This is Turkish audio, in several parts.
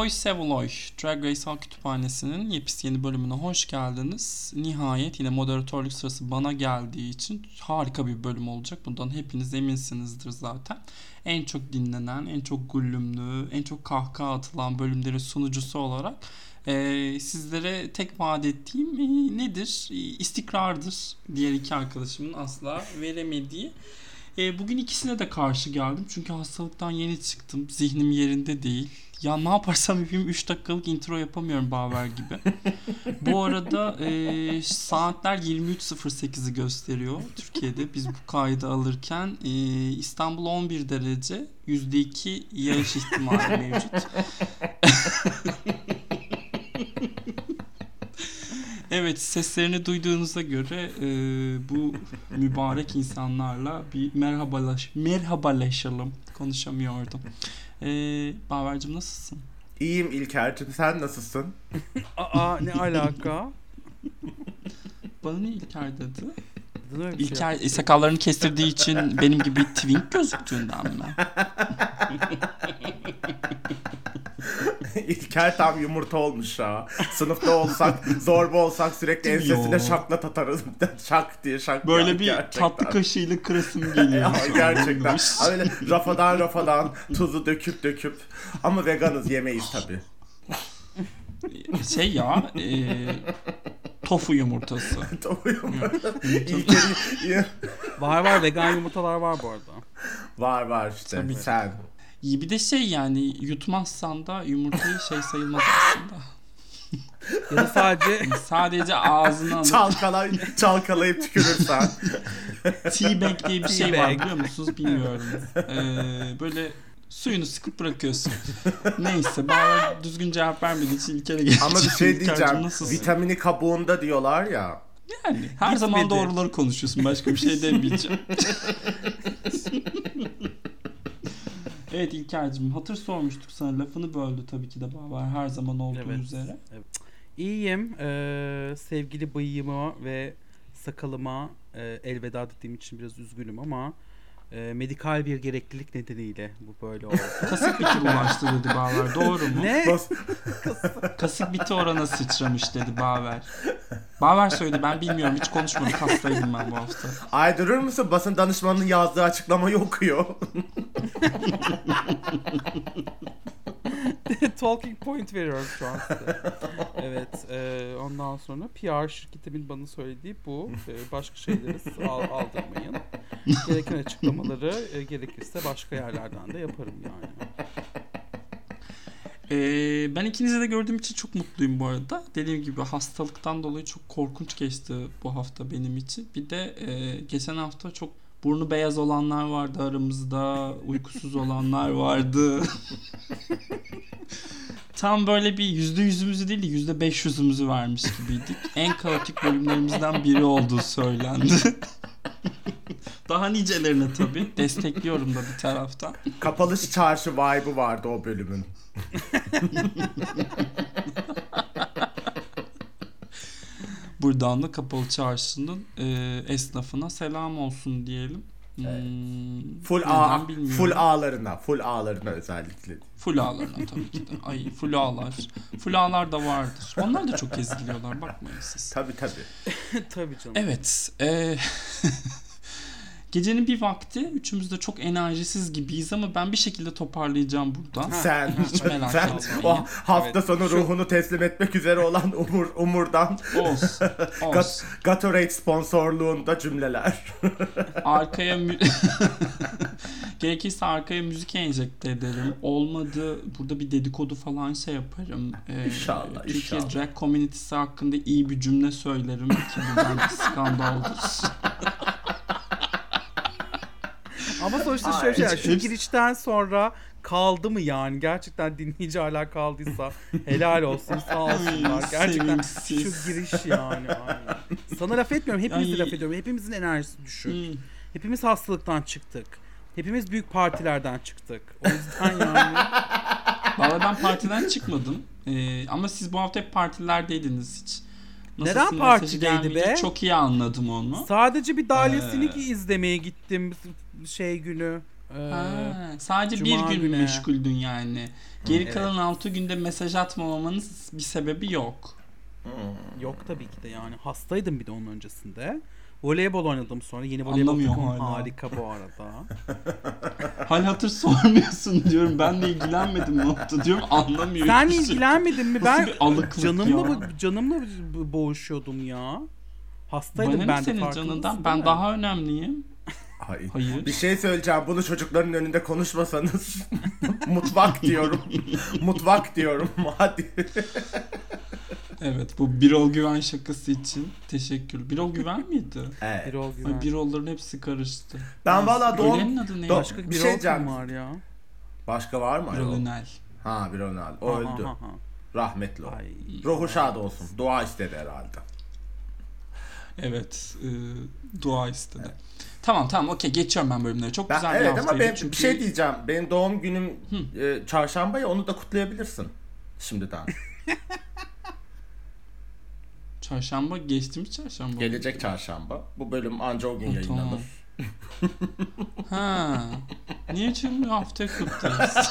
Oy Seviloy, Drag Race Halk Kütüphanesi'nin yepis yeni bölümüne hoş geldiniz. Nihayet yine moderatörlük sırası bana geldiği için harika bir bölüm olacak. Bundan hepiniz eminsinizdir zaten. En çok dinlenen, en çok gullümlü, en çok kahkaha atılan bölümlerin sunucusu olarak e, sizlere tek vaat ettiğim e, nedir? E, istikrardır. Diğer iki arkadaşımın asla veremediği. E, bugün ikisine de karşı geldim. Çünkü hastalıktan yeni çıktım. Zihnim yerinde değil. Ya ne yaparsam yapayım 3 dakikalık intro yapamıyorum Baver gibi. bu arada e, saatler 23.08'i gösteriyor Türkiye'de. Biz bu kaydı alırken e, İstanbul 11 derece %2 yağış ihtimali mevcut. Evet seslerini duyduğunuza göre e, bu mübarek insanlarla bir merhabalaş merhabalaşalım. Konuşamıyordum. E, Baver'cim nasılsın? İyiyim İlker'cim sen nasılsın? Aa ne alaka? Bana ne İlker dedi? Şey İlker yaptın? sakallarını kestirdiği için benim gibi twink gözüktüğünden mi? İlker tam yumurta olmuş ha. Sınıfta olsak, zorba olsak sürekli ensesine şakla atarız. şak diye şak. Böyle bir gerçekten. tatlı kaşığıyla kırasım geliyor. Gerçekten. Öyle rafadan rafadan tuzu döküp döküp. Ama veganız yemeyiz tabi. şey ya e, tofu yumurtası. İlker'i Var var vegan yumurtalar var bu arada. var var işte Tabii. sen. İyi bir de şey yani yutmazsan da yumurtayı şey sayılmaz aslında. Ya da sadece Sadece ağzına alıp Çalkalay, çalkalayıp tükürürsen. Teabag diye bir şey var biliyor musunuz bilmiyorum. Ee, böyle suyunu sıkıp bırakıyorsun. Neyse ben düzgün cevap vermediği için İlker'e geçeceğim. Ama bir şey diyeceğim. nasılsın? Vitamini kabuğunda diyorlar ya. Yani her zaman Gitmedi. doğruları konuşuyorsun. Başka bir şey demeyeceğim. evet İlker'cim hatır sormuştuk sana. Lafını böldü tabii ki de Babar her zaman olduğu Evet. üzere. iyiyim. Ee, sevgili bıyığıma ve sakalıma e, elveda dediğim için biraz üzgünüm ama e, medikal bir gereklilik nedeniyle bu böyle oldu. Kasık biti bulaştı dedi Baver. Doğru mu? ne? Kasık biti orana sıçramış dedi Baver. Baver söyledi ben bilmiyorum hiç konuşmadık hastaydım ben bu hafta. Ay durur musun? Basın danışmanının yazdığı açıklamayı okuyor. Talking point veriyorum şu an size. evet. e, ondan sonra PR şirketimin bana söylediği bu. E, başka şeyleri al, aldırmayın. Gereken açıklamaları e, gerekirse başka yerlerden de yaparım yani. Ee, ben ikinizi de gördüğüm için çok mutluyum bu arada. Dediğim gibi hastalıktan dolayı çok korkunç geçti bu hafta benim için. Bir de e, geçen hafta çok burnu beyaz olanlar vardı aramızda. Uykusuz olanlar vardı. Tam böyle bir yüzde yüzümüzü değil de yüzde beş yüzümüzü vermiş gibiydik. En kaotik bölümlerimizden biri olduğu söylendi. Daha nicelerine tabii. Destekliyorum da bir taraftan. Kapalı çarşı vibe'ı vardı o bölümün. Buradan da Kapalı Çarşı'nın e, esnafına selam olsun diyelim. Hmm, Full neden A, bilmiyorum. full A'larına, full A'larına özellikle. Full ağlarına tabii ki de. Ay full ağlar. Full ağlar da vardır. Onlar da çok eziliyorlar bakmayın siz. Tabi tabi. Tabii canım. Evet. e, Gecenin bir vakti üçümüz de çok enerjisiz gibiyiz ama ben bir şekilde toparlayacağım buradan. Sen, hiç merak sen etmeyin. o hafta Evet. sonu ruhunu teslim etmek üzere olan Umur Umur'dan Olsun. Gat- olsun. Gatorade sponsorluğunda cümleler. arkaya mü- gerekirse arkaya müzik enjekte ederim. Olmadı burada bir dedikodu falan şey yaparım. Ee, İnşallah, Türkiye inşallah. drag community'si hakkında iyi bir cümle söylerim ki bu bence skandaldır. Ama sonuçta şöyle şeyler. Şu girişten sonra kaldı mı yani? Gerçekten dinleyici hala kaldıysa helal olsun sağ olsunlar. Gerçekten şu giriş yani. aynen. Sana laf etmiyorum. Hepimize laf ediyorum. Hepimizin enerjisi düşük. Hmm. Hepimiz hastalıktan çıktık. Hepimiz büyük partilerden çıktık. O yüzden yani Vallahi ben partiden çıkmadım. Ee, ama siz bu hafta hep partilerdeydiniz hiç. Neden mesajı partideydi be? Çok iyi anladım onu. sadece bir Dalya Ee. İzlemeye gittim şey günü. Ee, Ha, sadece Cuma bir gün günü. meşguldün yani. Geri evet. kalan 6 günde mesaj atmamamanın bir sebebi yok. Hmm. Yok tabii ki de yani. Hastaydım bir de onun öncesinde. Voleybol oynadım sonra. Yeni voleybol harika bu arada. Hal hatır sormuyorsun diyorum. Benle ilgilenmedim ne oldu diyorum. Anlamıyor. Sen şey. ilgilenmedin mi? Ben canımla ya? canımla bo- boğuşuyordum ya. Hastaydım Bana ben de senin canından? Ben daha önemliyim. Hayır. Hayır. Bir şey söyleyeceğim. Bunu çocukların önünde konuşmasanız mutfak diyorum. mutfak diyorum. Hadi. Evet bu Birol Güven şakası için teşekkür. Birol Güven miydi? Evet. Birol Ay, Güven. Birolların hepsi karıştı. Ben valla doğum... Ölenin adı ne? Başka bir şey diyeceğim. var ya. Başka var mı? Birol? Ünel. Ha bir Ronald. O Ha, öldü. ha, ha. Rahmetli o. Ay. Ruhu şad olsun. Dua istedi herhalde. Evet. e, dua istedi. Tamam tamam okey geçiyorum ben bölümleri. Çok Ben, güzel bir evet haftaydı. ama ben çünkü... bir şey diyeceğim. Benim doğum günüm e, çarşamba ya onu da kutlayabilirsin. Şimdiden. Çarşamba geçtiğimiz çarşamba. Gelecek çarşamba. Bu bölüm anca o gün Ha, yayınlanır. tamam. Ha. Niye çünkü haftaya kutlarız?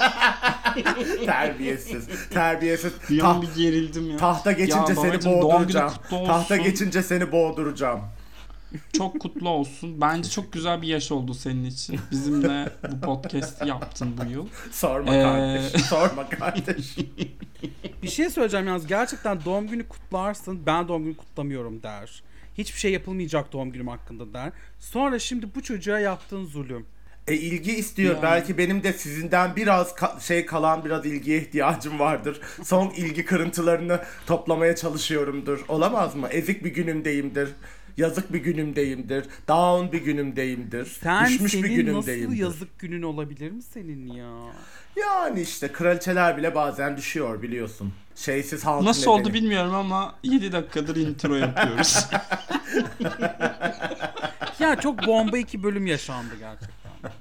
terbiyesiz. Terbiyesiz. Bir Ta- bir gerildim ya. tahta geçince Ya seni boğduracağım. Tahta geçince seni boğduracağım. Çok kutlu olsun. Bence çok güzel bir yaş oldu senin için. Bizimle bu podcast'i yaptın bu yıl. Sorma Ee, kardeş. Sorma kardeş. Bir şey söyleyeceğim yalnız gerçekten doğum günü kutlarsın ben doğum günü kutlamıyorum der. Hiçbir şey yapılmayacak doğum günüm hakkında der. Sonra şimdi bu çocuğa yaptığın zulüm. E ilgi istiyor. Yani. Belki benim de sizinden biraz ka- şey kalan biraz ilgiye ihtiyacım vardır. Son ilgi kırıntılarını toplamaya çalışıyorumdur. Olamaz mı? Ezik bir günümdeyimdir. Yazık bir günümdeyimdir. Down bir günümdeyimdir. Sen Düşmüş bir senin günümdeyimdir. nasıl yazık günün olabilir mi senin ya? Yani işte kraliçeler bile bazen düşüyor biliyorsun. Şeysiz halk Nasıl oldu nedeni. bilmiyorum ama 7 dakikadır intro yapıyoruz. Ya çok bomba iki bölüm yaşandı gerçekten.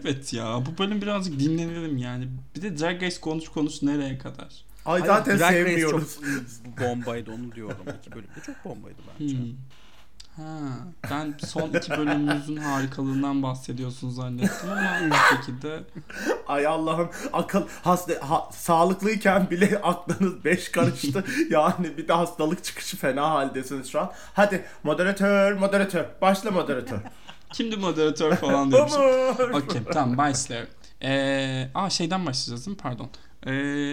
evet ya bu bölüm birazcık dinlenelim yani. Bir de Drag Race konuş konuş nereye kadar? Ay Hayır, zaten Drag Race sevmiyoruz. çok bombaydı onu diyorum. İki bölümde çok bombaydı bence. Hmm. Ha, ben son iki bölümümüzün harikalığından bahsediyorsun zannettim ama bir şekilde Ay Allah'ım akıl hasta ha- sağlıklıyken bile aklınız beş karıştı. yani bir de hastalık çıkışı fena haldesiniz şu an. Hadi moderatör moderatör başla moderatör. kimdi moderatör falan. Ömür. Okey tamam başlayalım. Ee, aa şeyden başlayacağız değil mi? Pardon. Ee,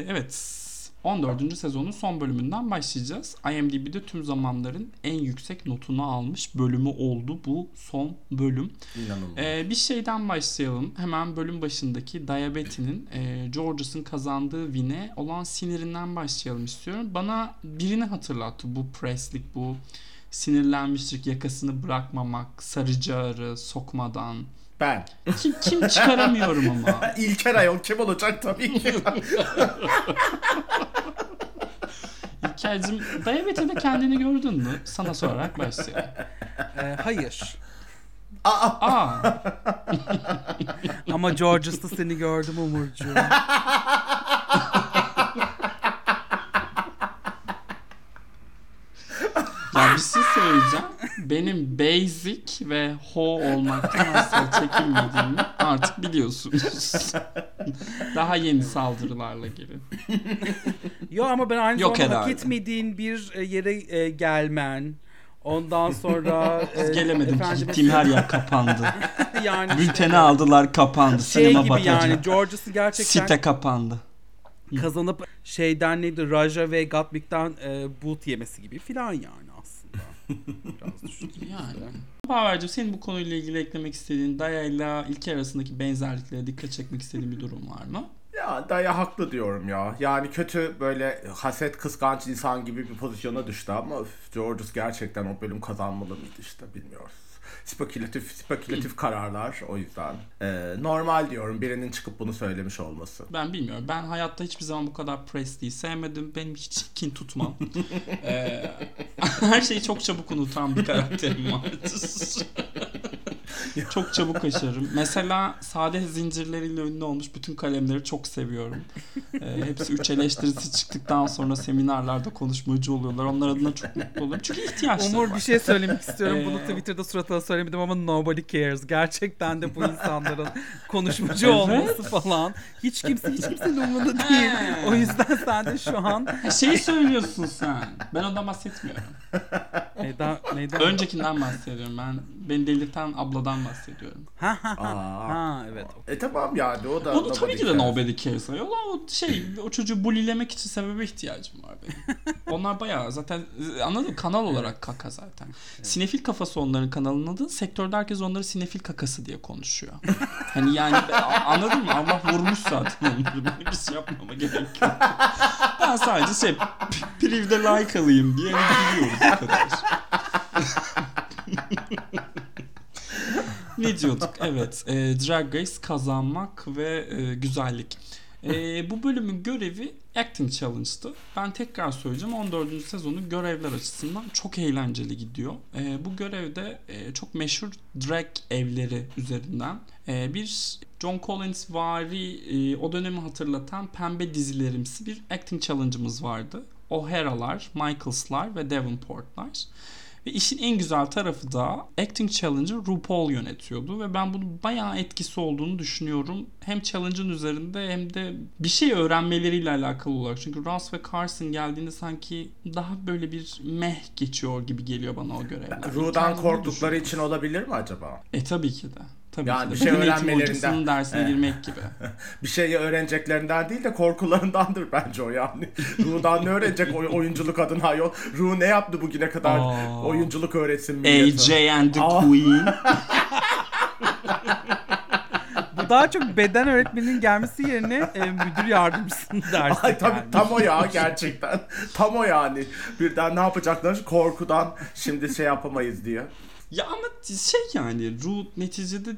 evet 14. sezonun son bölümünden başlayacağız. IMDb'de tüm zamanların en yüksek notunu almış bölümü oldu bu son bölüm. İnanılmaz. Ee, bir şeyden başlayalım. Hemen bölüm başındaki Diabeti'nin e, Georges'ın kazandığı win'e olan sinirinden başlayalım istiyorum. Bana birini hatırlattı bu preslik, bu sinirlenmişlik, yakasını bırakmamak, sarıcı ağrı, sokmadan. Ben. Kim, kim çıkaramıyorum ama. İlker Ayol kim olacak tabii ki. İlker'cim Diabeti'de kendini gördün mü? Sana sorarak başlayalım. Ee, hayır. Aa, Ama Georges'ta seni gördüm Umurcuğum. ya bir şey söyleyeceğim. Benim basic ve ho olmaktan asla çekinmediğimi artık biliyorsunuz. Daha yeni saldırılarla gelin. Yo ama ben aynı Yok zamanda herhalde. etmediğin bir e, yere e, gelmen. Ondan sonra e, Gelemedim ki efendime gittiğim her yer kapandı. yani Bülteni aldılar kapandı. şey Sinema gibi batacak. yani Georges'ı gerçekten Site kapandı. kazanıp şeyden neydi Raja ve Gatwick'ten e, boot yemesi gibi filan yani. Biraz. Yani. Baver'cim senin bu konuyla ilgili eklemek istediğin Daya ile İlker arasındaki benzerliklere dikkat çekmek istediğin bir durum var mı? ya Daya haklı diyorum ya. Yani kötü böyle haset kıskanç insan gibi bir pozisyona düştü ama Georges gerçekten o bölüm kazanmalı mıydı işte bilmiyoruz. Spekülatif spekülatif kararlar o yüzden. Ee, normal diyorum birinin çıkıp bunu söylemiş olması. Ben bilmiyorum. Ben hayatta hiçbir zaman bu kadar Presley'i sevmedim. Benim hiç kin tutmam. Ee, her şeyi çok çabuk unutan bir karakterim vardır. çok çabuk aşarım. Mesela sade zincirleriyle ünlü olmuş bütün kalemleri çok seviyorum. Ee, hepsi üç eleştirisi çıktıktan sonra seminerlerde konuşmacı oluyorlar. Onlar adına çok mutlu oluyorum. Çünkü ihtiyaçları Umur var. bir şey söylemek istiyorum. Bunu Ee, Twitter'da suratına söylemedim ama nobody cares. Gerçekten de bu insanların konuşmacı Evet. olması falan. Hiç kimse hiç kimsenin umurunda değil. O yüzden sen de şu an Şeyi söylüyorsun sen. Ben ondan bahsetmiyorum. neyden neyden Öncekinden bahsediyorum. Ben beni delirten abladan bahsediyorum. Ha ha ha. Aa. Ha evet. E tamam yani o da... Onu tabii ki de nobody cares ayol. O şey o çocuğu bulilemek için sebebe ihtiyacım var benim. Onlar bayağı zaten anladın mı? Kanal olarak kaka zaten. Sinefil kafası onların kanalının adı. Sektörde herkes onları sinefil kakası diye konuşuyor. hani yani anladın mı? Allah vurmuş zaten onları. Benim bir şey yapmama gerek yok. Ben sadece şey privde like alayım diye hani gülüyoruz o kadar. Ne diyorduk? Evet. E, Drag Race kazanmak ve e, güzellik. E, bu bölümün görevi Acting Challenge'tı. Ben tekrar söyleyeceğim 14. sezonu görevler açısından çok eğlenceli gidiyor. E, bu görevde e, çok meşhur drag evleri üzerinden e, bir John Collins vari e, o dönemi hatırlatan pembe dizilerimsi bir acting challenge'ımız vardı. O'Hara'lar, Michaels'lar ve Davenport'lar. Ve işin en güzel tarafı da Acting Challenge'ı RuPaul yönetiyordu ve ben bunun bayağı etkisi olduğunu düşünüyorum. Hem challenge'ın üzerinde hem de bir şey öğrenmeleriyle alakalı olarak. Çünkü Ross ve Carson geldiğinde sanki daha böyle bir meh geçiyor gibi geliyor bana o görevler. Ru'dan korktukları için olabilir mi acaba? E tabii ki de. Tabii Yani ki de. bir şey eğitim öğrenmelerinden. dersine girmek gibi. Bir şeyi öğreneceklerinden değil de korkularındandır bence o yani. Ru'dan ne öğrenecek oy- oyunculuk adına ayol? Ru ne yaptı bugüne kadar Aa. oyunculuk öğretsin millete? AJ and the Aa. Queen. Bu daha çok beden öğretmeninin gelmesi yerine e, müdür yardımcısının dersi. Ay tabii gelmiş. tam o ya gerçekten. Tam o yani. Birden ne yapacaklar? Korkudan şimdi şey yapamayız diye. Ya ama şey yani Ru neticede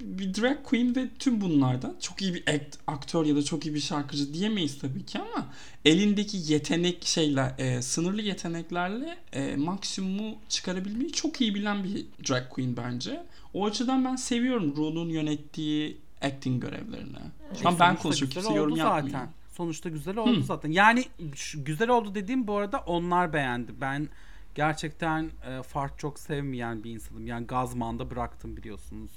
bir drag queen ve tüm bunlardan çok iyi bir act, aktör ya da çok iyi bir şarkıcı diyemeyiz tabii ki ama elindeki yetenek şeyle e, sınırlı yeteneklerle e, maksimumu çıkarabilmeyi çok iyi bilen bir drag queen bence. O açıdan ben seviyorum Ru'nun yönettiği acting görevlerini. Şu an ben konuşuyorum kimse yorum yapmıyor. zaten. Sonuçta güzel oldu zaten. Yani güzel oldu dediğim bu arada onlar beğendi. Ben gerçekten e, fart çok sevmeyen bir insanım. Yani Gazman'da bıraktım biliyorsunuz.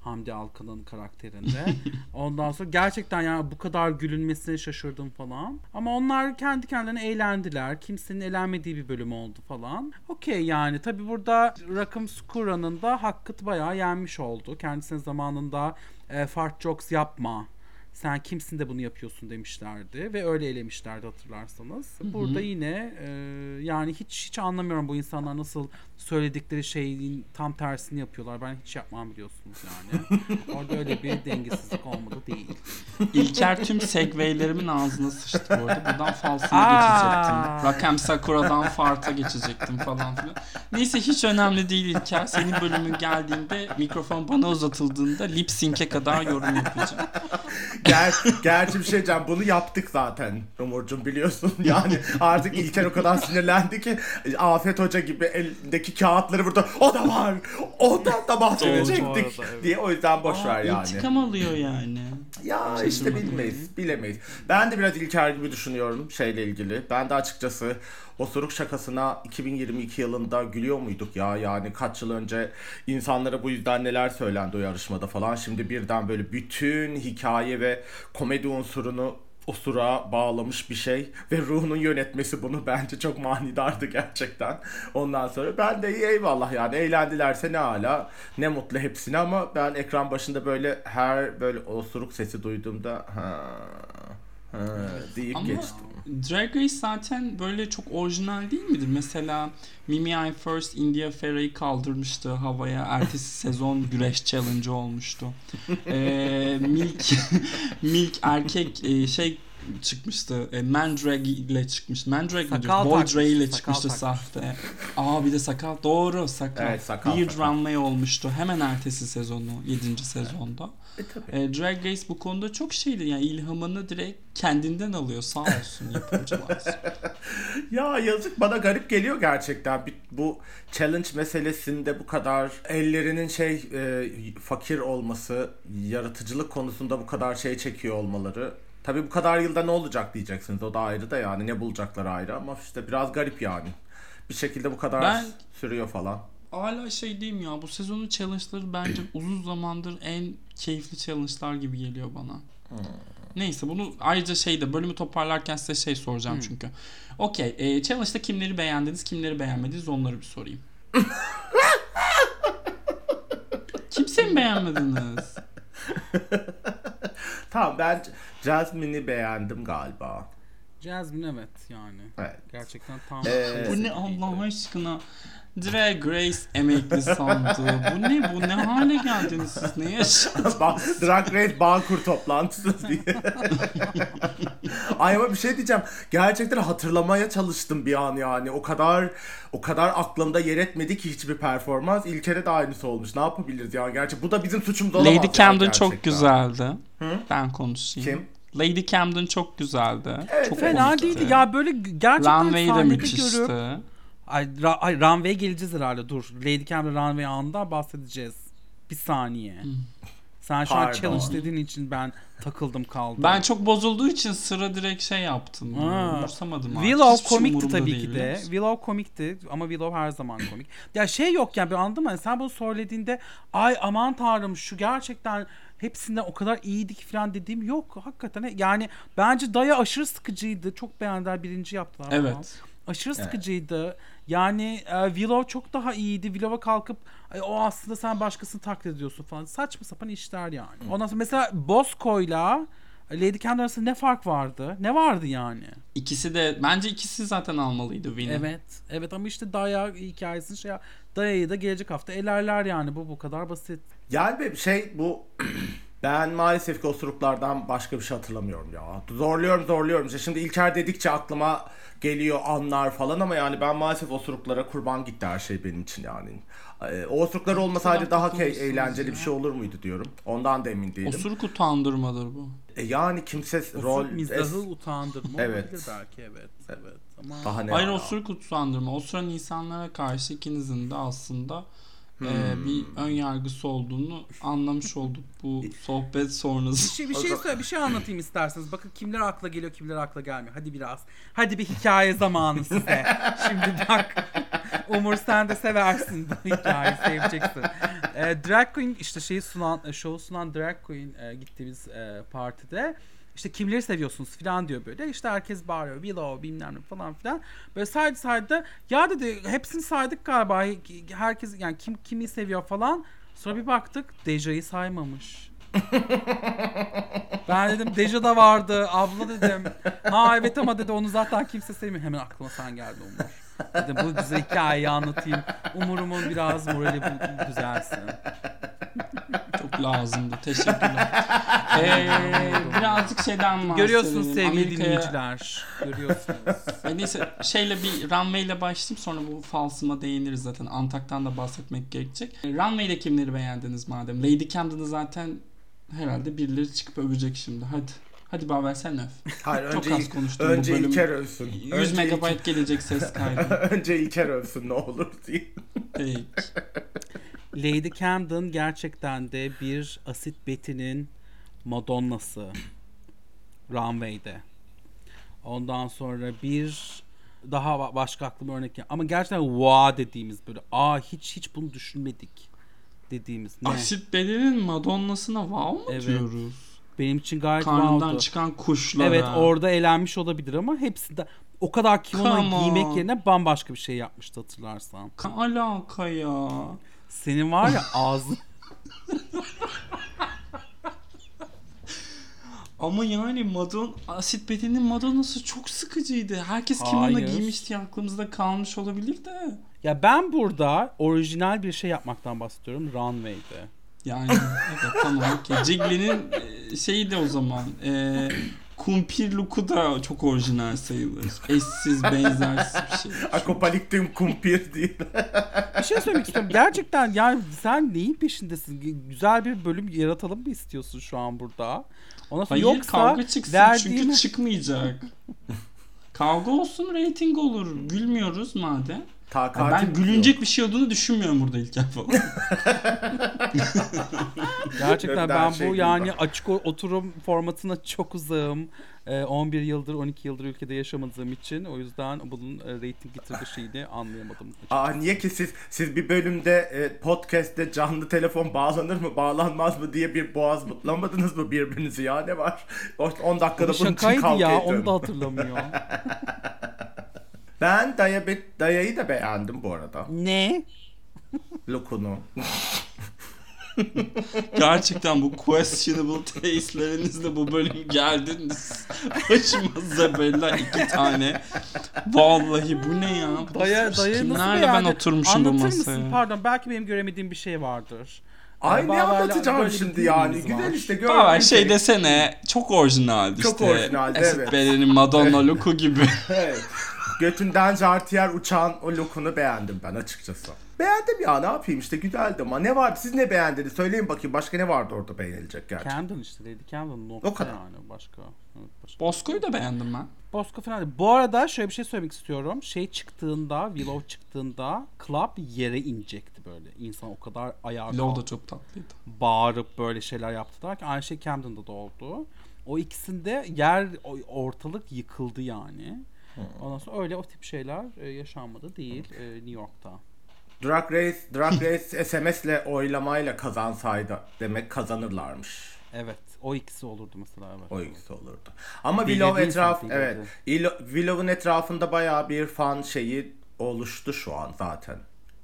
Hamdi Alkan'ın karakterinde. Ondan sonra gerçekten yani bu kadar gülünmesine şaşırdım falan. Ama onlar kendi kendilerine eğlendiler. Kimsenin eğlenmediği bir bölüm oldu falan. Okey yani tabi burada Rakım Skura'nın da hakkı bayağı yenmiş oldu. Kendisine zamanında e, fart jokes yapma sen kimsin de bunu yapıyorsun demişlerdi ve öyle elemişlerdi hatırlarsanız. Burada yine e, yani hiç hiç anlamıyorum bu insanlar nasıl söyledikleri şeyin tam tersini yapıyorlar. Ben hiç yapmam biliyorsunuz yani. Orada öyle bir dengesizlik olmadı değil. İlker tüm segwaylerimin ağzına sıçtı bu arada. Buradan falsına geçecektim. Rakem Sakura'dan farta geçecektim falan filan. Neyse hiç önemli değil İlker. Senin bölümün geldiğinde mikrofon bana uzatıldığında lip sync'e kadar yorum yapacağım. Ger gerçi bir şey diyeceğim. Bunu yaptık zaten Umurcuğum biliyorsun. Yani artık İlker o kadar sinirlendi ki Afet Hoca gibi elindeki kağıtları burada o da var. Ondan da bahsedecektik arada, evet. diye o yüzden boş Aa, ver yani. İntikam alıyor yani. Ya işte Şaşırmadım. bilmeyiz, bilemeyiz. Ben de biraz İlker gibi düşünüyorum şeyle ilgili. Ben de açıkçası osuruk şakasına 2022 yılında gülüyor muyduk ya? Yani kaç yıl önce insanlara bu yüzden neler söylendi o yarışmada falan. Şimdi birden böyle bütün hikaye ve komedi unsurunu osura bağlamış bir şey ve ruhunun yönetmesi bunu bence çok manidardı gerçekten. Ondan sonra ben de iyi eyvallah yani eğlendilerse ne hala ne mutlu hepsine ama ben ekran başında böyle her böyle osuruk sesi duyduğumda ha, ha deyip Ama geçtim. Drag Race zaten böyle çok orijinal değil midir? Mesela Mimi I First India Ferra'yı kaldırmıştı havaya. Ertesi sezon güreş challenge olmuştu. Ee, Milk Milk erkek e, şey çıkmıştı. E, Mandrake ile çıkmış. Mi Sakal diyor? Boy Dre ile çıkmıştı takmış. sahte. Aa bir de sakal. Doğru sakal. Evet, sakal, Beard. Runway olmuştu. Hemen ertesi sezonu. 7. sezonda. E tabii. E, Drag Race bu konuda çok şeydi. Yani ilhamını direkt kendinden alıyor. Sağ olsun yapımcılar. Ya yazık bana garip geliyor gerçekten. Bu challenge meselesinde bu kadar ellerinin şey e, fakir olması, yaratıcılık konusunda bu kadar şey çekiyor olmaları. Tabii bu kadar yılda ne olacak diyeceksiniz. O da ayrı da yani ne bulacaklar ayrı ama işte biraz garip yani. Bir şekilde bu kadar Ben- sürüyor falan. Hala şey diyeyim ya bu sezonun challenge'ları bence uzun zamandır en keyifli challenge'lar gibi geliyor bana. Neyse bunu ayrıca şeyde bölümü toparlarken size şey soracağım çünkü. Okey e, challenge'da kimleri beğendiniz kimleri beğenmediniz onları bir sorayım. Kimseyi mi beğenmediniz? Tamam ben Jasmine'i beğendim galiba. Jasmine evet yani. Evet. Gerçekten tam Ee, Bu ne. Allah aşkına? Drag Race emekli sandığı. Bu ne bu? Ne hale geldiniz siz? Ne yaşadınız? Drag Race Bağkur toplantısı diye. Ay ama bir şey diyeceğim. Gerçekten hatırlamaya çalıştım bir an yani. O kadar o kadar aklımda yer etmedi ki hiçbir performans. İlker'e de aynısı olmuş. Ne yapabiliriz yani? Gerçi bu da bizim suçumuz olamaz. Lady ya Camden çok gerçekten. güzeldi. Ben konuşayım. Kim? Lady Camden çok güzeldi. Evet, çok Fena komikti. değildi. Ya böyle gerçekten Runway de sahnede müthişti. görüp Ay, ra- ay runway'e geleceğiz herhalde. Dur. Lady Camden runway anında bahsedeceğiz. Bir saniye. Sen şu an Pardon. challenge dediğin için ben takıldım kaldım. Ben çok bozulduğu için sıra direkt şey yaptım. Umursamadım artık. Willow şey komikti tabii değil, ki de. Willow komikti ama Willow her zaman komik. ya şey yok yani bir anladın mı? Sen bunu söylediğinde ay aman tanrım şu gerçekten hepsinden o kadar iyiydi ki falan dediğim yok. Hakikaten yani bence Daya aşırı sıkıcıydı. Çok beğendiler birinci yaptılar. falan. Evet. Aşırı sıkıcıydı. Yani e, Willow çok daha iyiydi. Willow'a kalkıp "Ay, o aslında sen başkasını taklit ediyorsun falan. Saçma sapan işler yani. Ondan sonra mesela Bosco'yla Lady Camden arasında ne fark vardı? Ne vardı yani? İkisi de bence ikisi zaten almalıydı Win'i. Evet. Evet ama işte Daya hikayesini şey Daya'yı da gelecek hafta elerler yani. Bu bu kadar basit. Yani şey bu ben maalesef ki osuruklardan başka bir şey hatırlamıyorum ya. Zorluyorum zorluyorum. İşte şimdi İlker dedikçe aklıma geliyor anlar falan ama yani ben maalesef osuruklara kurban gitti her şey benim için yani. Ee, O osuruklar olmasaydı daha key, eğlenceli ya. bir şey olur muydu diyorum. Ondan da emin değilim. Osuruk utandırmadır bu. E yani kimse rol Rol mizahı es- utandırma Evet. belki evet. Evet. Ama daha ne Hayır osuruk utandırma. Osuran insanlara karşı ikinizin de aslında e, Hmm. bir ön yargısı olduğunu anlamış olduk bu sohbet sonrası. bir şey bir şey söyle bir şey anlatayım isterseniz. Bakın kimler akla geliyor, kimler akla gelmiyor. Hadi biraz. Hadi bir hikaye zamanı size. Şimdi bak. Umur sen de seversin bu hikayeyi seveceksin. Ee, drag Queen işte şeyi sunan, e, show sunan Drag Queen e, gittiğimiz e, partide işte kimleri seviyorsunuz falan diyor böyle. İşte herkes bağırıyor. Willow bilmem ne falan filan. Böyle saydı saydı. Ya dedi hepsini saydık galiba. Herkes yani kim kimi seviyor falan. Sonra bir baktık Deja'yı saymamış. Ben dedim Deja da vardı. Abla dedim. Ha evet ama dedi onu zaten kimse sevmiyor. Hemen aklıma sen geldin Umur. Dedim bu güzel hikayeyi anlatayım. Umur'umun biraz morali bu-. Çok lazımdı. Teşekkürler. Ee, birazcık şeyden bahsedelim. Görüyorsunuz sevgili dinleyiciler. Görüyorsunuz. E neyse şeyle bir runway ile başlayayım sonra bu falsıma değiniriz zaten. Antak'tan da bahsetmek gerekecek. E, Runway ile kimleri beğendiniz madem? Lady Camden'ı zaten herhalde birileri çıkıp övecek şimdi. Hadi. Hadi Babel sen öv. Hayır Çok önce, az İl- konuştum bu önce bölüm. İlker övsün. 100 Önce megabayt gelecek ses kaydı. Önce İlker övsün ne olur diye. Peki. Lady Camden gerçekten de bir Asit Betty'nin Madonna'sı. Runway'de. Ondan sonra bir daha ba- başka aklıma örnek gel- Ama gerçekten wow dediğimiz böyle aa hiç hiç bunu düşünmedik dediğimiz ne? Asit Bedel'in Madonna'sına wow mu Evet. diyoruz? Benim için gayet Karnından wow'du. çıkan kuşlara. Evet orada eğlenmiş olabilir ama hepsi de o kadar kimono giymek yerine bambaşka bir şey yapmıştı hatırlarsan. Ne alaka ya? Senin var ya ağzın Ama yani Madon, Asit Bedel'in Madonna'sı çok sıkıcıydı. Herkes kimono Hayır. giymiş diye aklımızda kalmış olabilir de. Ya ben burada orijinal bir şey yapmaktan bahsediyorum runway'de. Yani evet tamam okey. Jiggly'nin e, şeyi de o zaman e, kumpir look'u da çok orijinal sayılır. Eşsiz, benzersiz bir şey. Akopaliktim kumpir değil. Bir şey söylemek istiyorum. Gerçekten yani sen neyin peşindesin? Güzel bir bölüm yaratalım mı istiyorsun şu an burada? Ondan sonra Hayır yoksa kavga çıksın verdiğin- çünkü çıkmayacak. kavga olsun reyting olur. Gülmüyoruz madem. Takatim ben yok. gülünecek bir şey olduğunu düşünmüyorum burada İlker falan. Gerçekten Ben ben şey bu gibi yani bak. açık oturum formatına çok uzağım. Ee, 11 yıldır 12 yıldır ülkede yaşamadığım için o yüzden bunun e, reyting getirdiği şeyini anlayamadım. Aa niye ki siz siz bir bölümde e, podcast'te canlı telefon bağlanır mı bağlanmaz mı diye bir boğaz mutlamadınız mı birbirinizi ya ne var? O 10 dakikada Bu bunun için kavga ya edin. onu da hatırlamıyor. Ben daya, dayayı da beğendim bu arada. ne? Look'unu. Gerçekten bu questionable taste'lerinizle bu bölüm geldiniz. Başımıza bela iki tane. Vallahi bu ne ya? Bu Daya, daya nasıl Kimlerle ben beğendin? oturmuşum bu Anlatır masaya? mısın? Pardon belki benim göremediğim bir şey vardır. Ay ne anlatacağım şimdi yani. var. Güzel işte gördüğün Baba şey şey. desene çok orijinaldi Çok işte. orijinaldi, Esip evet. Beren'in Madonna look'u gibi. Evet. Götünden jartiyer uçan o look'unu beğendim ben açıkçası. Beğendim ya ne yapayım işte güzeldi ama ne vardı siz ne beğendiniz söyleyin bakayım başka ne vardı orada beğenilecek gerçekten. Camden işte Lady Camden nokta O kadar. yani başka. Evet, başka. Bosco'yu da beğendim ben. Bosco falan değil. Bu arada şöyle bir şey söylemek istiyorum. Şey çıktığında, Willow çıktığında Club yere inecekti böyle. İnsan o kadar ayağa Low kalk, da çok tatlıydı. bağırıp böyle şeyler yaptılar ki aynı şey Camden'da da oldu. O ikisinde yer, ortalık yıkıldı yani. Ondan sonra öyle o tip şeyler e, yaşanmadı değil e, New York'ta. Drag Race, Drag Race SMS'le oylamayla kazansaydı demek kazanırlarmış. Evet. O ikisi olurdu mesela evet. O ikisi olurdu. Ama Willow etraf evet. Willow'un etrafında bayağı bir fan şeyi oluştu şu an zaten.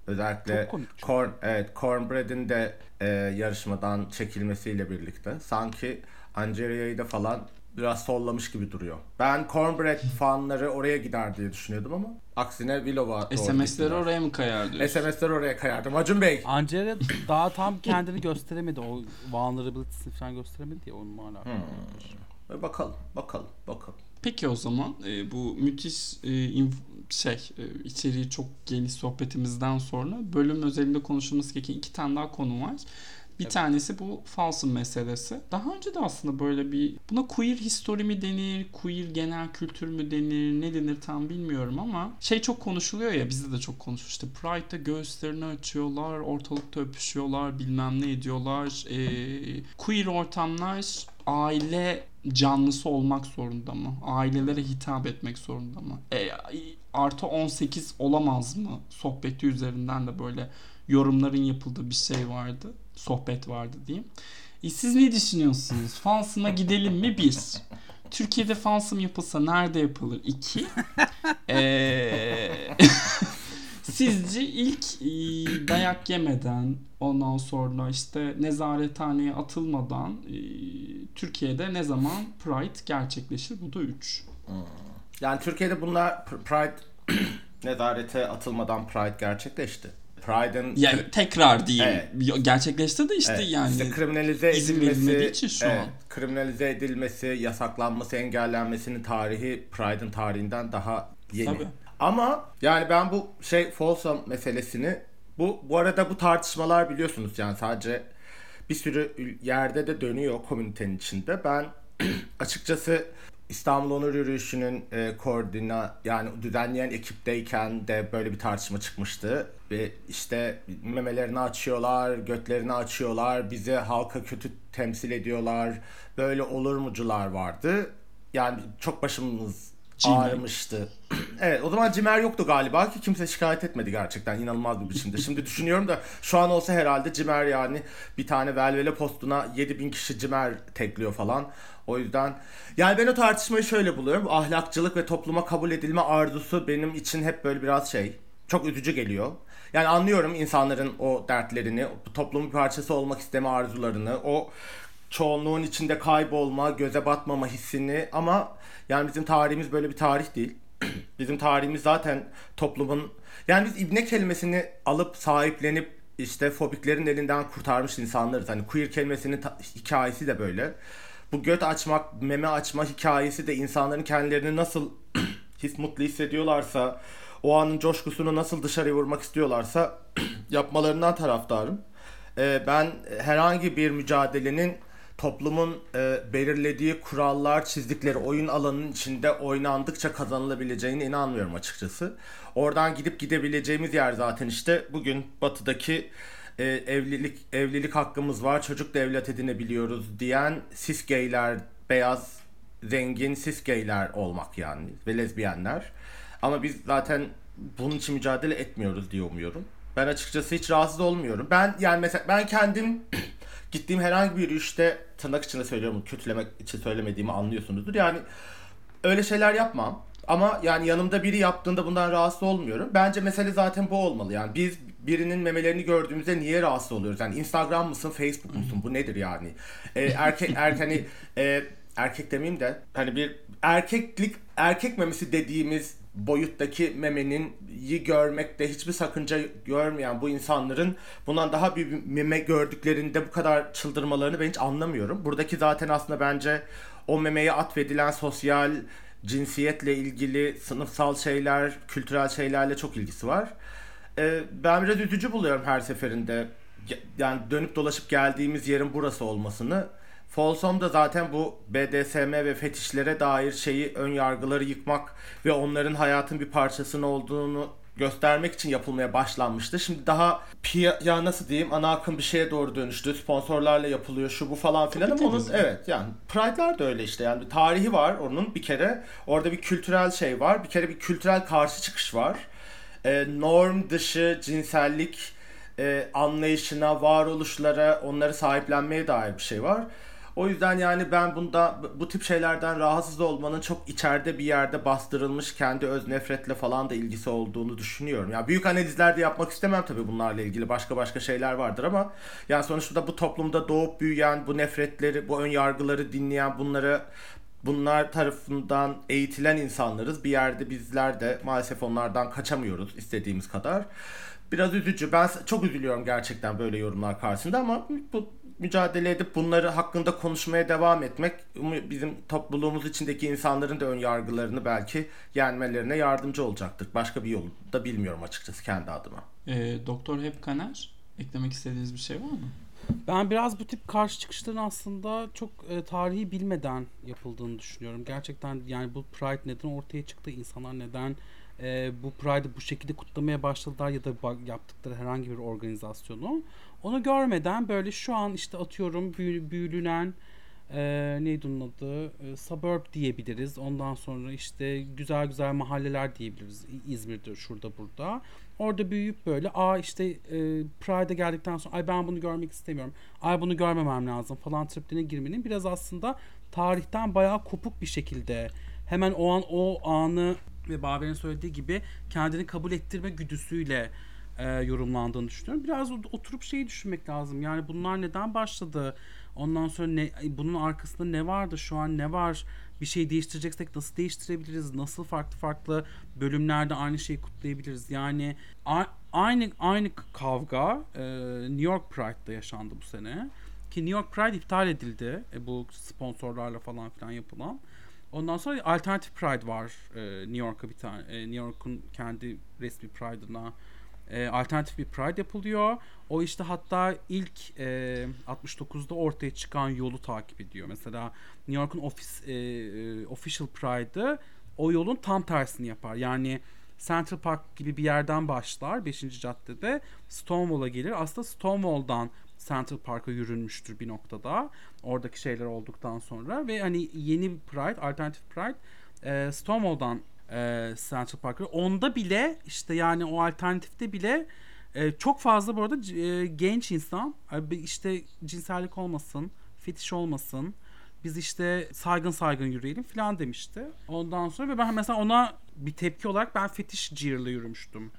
Özellikle. Corn, evet, Cornbread'in de e, yarışmadan çekilmesiyle birlikte sanki Angeria'yı da falan biraz sollamış gibi duruyor. Ben Cornbread fanları oraya gider diye düşünüyordum ama aksine Willow'a doğru SMS'leri oraya mı kayar diyorsun? SMS'ler oraya kayardım. Acun Bey. Angela daha tam kendini gösteremedi. O vulnerability'sini falan gösteremedi ya onunla alakalı. E, Bakalım, bakalım, bakalım. Peki o zaman e, bu müthiş e, inf- şey e, içeriği çok geniş sohbetimizden sonra bölüm özelinde konuşulması gereken iki tane daha konu var. Bir tanesi bu Falsın meselesi. Daha önce de aslında böyle bir buna queer history mi denir, queer genel kültür mü denir, ne denir tam bilmiyorum ama şey çok konuşuluyor ya bizde de çok konuşuluyor. İşte Pride'da göğüslerini açıyorlar, ortalıkta öpüşüyorlar, bilmem ne ediyorlar. Ee, queer ortamlar aile canlısı olmak zorunda mı? Ailelere hitap etmek zorunda mı? E, artı 18 olamaz mı? Sohbeti üzerinden de böyle yorumların yapıldığı bir şey vardı. Sohbet vardı diyeyim. E, siz ne düşünüyorsunuz? Fansıma gidelim mi? Bir. Türkiye'de fansım yapılsa nerede yapılır? İki. Eee... Sizce ilk e, dayak yemeden ondan sonra işte nezarethaneye atılmadan e, Türkiye'de ne zaman Pride gerçekleşir? Bu da 3. Yani Türkiye'de bunlar Pr- Pride nezarete atılmadan Pride gerçekleşti. Pride'ın Yani tekrar diyeyim. Evet. Gerçekleşti de işte Evet, yani işte kriminalize izin edilmesi, için şu evet, an. kriminalize edilmesi, yasaklanması, engellenmesinin tarihi Pride'ın tarihinden daha yeni. Tabii. Ama yani ben bu şey Folsom meselesini bu bu arada bu tartışmalar biliyorsunuz yani sadece bir sürü yerde de dönüyor komünitenin içinde. Ben açıkçası İstanbul Onur Yürüyüşü'nün e, koordina yani düzenleyen ekipteyken de böyle bir tartışma çıkmıştı. Ve işte memelerini açıyorlar, götlerini açıyorlar, bizi halka kötü temsil ediyorlar. Böyle olur mucular vardı. Yani çok başımız. Ağrımıştı. evet o zaman cimer yoktu galiba ki kimse şikayet etmedi gerçekten inanılmaz bir biçimde. Şimdi düşünüyorum da şu an olsa herhalde cimer yani bir tane velvele postuna 7000 kişi cimer tekliyor falan. O yüzden yani ben o tartışmayı şöyle buluyorum. Ahlakçılık ve topluma kabul edilme arzusu benim için hep böyle biraz şey çok üzücü geliyor. Yani anlıyorum insanların o dertlerini, toplumun bir parçası olmak isteme arzularını, o çoğunluğun içinde kaybolma, göze batmama hissini ama yani bizim tarihimiz böyle bir tarih değil. bizim tarihimiz zaten toplumun yani biz ibne kelimesini alıp sahiplenip işte fobiklerin elinden kurtarmış insanlarız. Hani queer kelimesinin ta- hikayesi de böyle. bu göt açmak, meme açma hikayesi de insanların kendilerini nasıl his mutlu hissediyorlarsa, o anın coşkusunu nasıl dışarıya vurmak istiyorlarsa yapmalarından taraftarım. Ee, ben herhangi bir mücadelenin toplumun e, belirlediği kurallar, çizdikleri oyun alanının içinde oynandıkça kazanılabileceğine inanmıyorum açıkçası. Oradan gidip gidebileceğimiz yer zaten işte bugün batıdaki e, evlilik evlilik hakkımız var, çocuk da evlat edinebiliyoruz diyen cis gayler, beyaz, zengin cis gayler olmak yani ve lezbiyenler. Ama biz zaten bunun için mücadele etmiyoruz diye umuyorum. Ben açıkçası hiç rahatsız olmuyorum. Ben yani mesela ben kendim gittiğim herhangi bir yürüyüşte tırnak içinde söylüyorum kötülemek için söylemediğimi anlıyorsunuzdur. Yani öyle şeyler yapmam. Ama yani yanımda biri yaptığında bundan rahatsız olmuyorum. Bence mesele zaten bu olmalı. Yani biz birinin memelerini gördüğümüzde niye rahatsız oluyoruz? Yani Instagram mısın, Facebook musun? Bu nedir yani? Ee, erkek erkek hani e, erkek demeyeyim de hani bir erkeklik erkek memesi dediğimiz boyuttaki memenin iyi görmekte hiçbir sakınca görmeyen bu insanların bundan daha bir meme gördüklerinde bu kadar çıldırmalarını ben hiç anlamıyorum. Buradaki zaten aslında bence o memeye atfedilen sosyal cinsiyetle ilgili sınıfsal şeyler, kültürel şeylerle çok ilgisi var. Ee, ben biraz üzücü buluyorum her seferinde. Yani dönüp dolaşıp geldiğimiz yerin burası olmasını. Folsom da zaten bu BDSM ve fetişlere dair şeyi ön yargıları yıkmak ve onların hayatın bir parçasının olduğunu göstermek için yapılmaya başlanmıştı. Şimdi daha ya nasıl diyeyim ana akım bir şeye doğru dönüştü. Sponsorlarla yapılıyor şu bu falan filan ama onun evet yani Pride'lar da öyle işte yani bir tarihi var onun bir kere. Orada bir kültürel şey var. Bir kere bir kültürel karşı çıkış var. Ee, norm dışı cinsellik e, anlayışına, varoluşlara, onları sahiplenmeye dair bir şey var. O yüzden yani ben bunda bu tip şeylerden rahatsız olmanın çok içeride bir yerde bastırılmış kendi öz nefretle falan da ilgisi olduğunu düşünüyorum. Yani büyük analizler de yapmak istemem tabii bunlarla ilgili. Başka başka şeyler vardır ama yani sonuçta bu toplumda doğup büyüyen, bu nefretleri, bu ön yargıları dinleyen, bunları bunlar tarafından eğitilen insanlarız. Bir yerde bizler de maalesef onlardan kaçamıyoruz istediğimiz kadar. Biraz üzücü. Ben çok üzülüyorum gerçekten böyle yorumlar karşısında ama bu mücadele edip bunları hakkında konuşmaya devam etmek bizim topluluğumuz içindeki insanların da ön yargılarını belki yenmelerine yardımcı olacaktır. Başka bir yolu da bilmiyorum açıkçası kendi adıma. E, Doktor Hep Kaner eklemek istediğiniz bir şey var mı? Ben biraz bu tip karşı çıkışların aslında çok e, tarihi bilmeden yapıldığını düşünüyorum. Gerçekten yani bu Pride neden ortaya çıktı? İnsanlar neden e, bu Pride'ı bu şekilde kutlamaya başladılar ya da yaptıkları herhangi bir organizasyonu. Onu görmeden böyle şu an işte atıyorum büyü, büyülünen e, neydi onun adı e, suburb diyebiliriz. Ondan sonra işte güzel güzel mahalleler diyebiliriz. İzmir'de şurada burada. Orada büyüyüp böyle aa işte e, Pride'a geldikten sonra ay ben bunu görmek istemiyorum. Ay bunu görmemem lazım falan triplerine girmenin biraz aslında tarihten bayağı kopuk bir şekilde hemen o an o anı ve Baber'in söylediği gibi kendini kabul ettirme güdüsüyle e, yorumlandığını düşünüyorum. Biraz oturup şeyi düşünmek lazım. Yani bunlar neden başladı? Ondan sonra ne, bunun arkasında ne vardı? Şu an ne var? Bir şey değiştireceksek nasıl değiştirebiliriz? Nasıl farklı farklı bölümlerde aynı şeyi kutlayabiliriz? Yani aynı aynı kavga e, New York Pride'da yaşandı bu sene. Ki New York Pride iptal edildi. E, bu sponsorlarla falan filan yapılan. Ondan sonra alternatif Pride var e, New York'a bir tane. E, New York'un kendi resmi Pride'ına e, alternatif bir Pride yapılıyor. O işte hatta ilk e, 69'da ortaya çıkan yolu takip ediyor. Mesela New York'un ofis, e, e, official Pride'ı o yolun tam tersini yapar. Yani Central Park gibi bir yerden başlar 5. caddede Stonewall'a gelir. Aslında Stonewall'dan Central Park'a yürünmüştür bir noktada. Oradaki şeyler olduktan sonra ve hani yeni Pride, alternatif Pride e, Stonewall'dan e, Central Park'a. Onda bile işte yani o alternatifte bile e, çok fazla bu arada e, genç insan işte cinsellik olmasın, fetiş olmasın. Biz işte saygın saygın yürüyelim falan demişti. Ondan sonra ve ben mesela ona bir tepki olarak ben fetiş cihirle yürümüştüm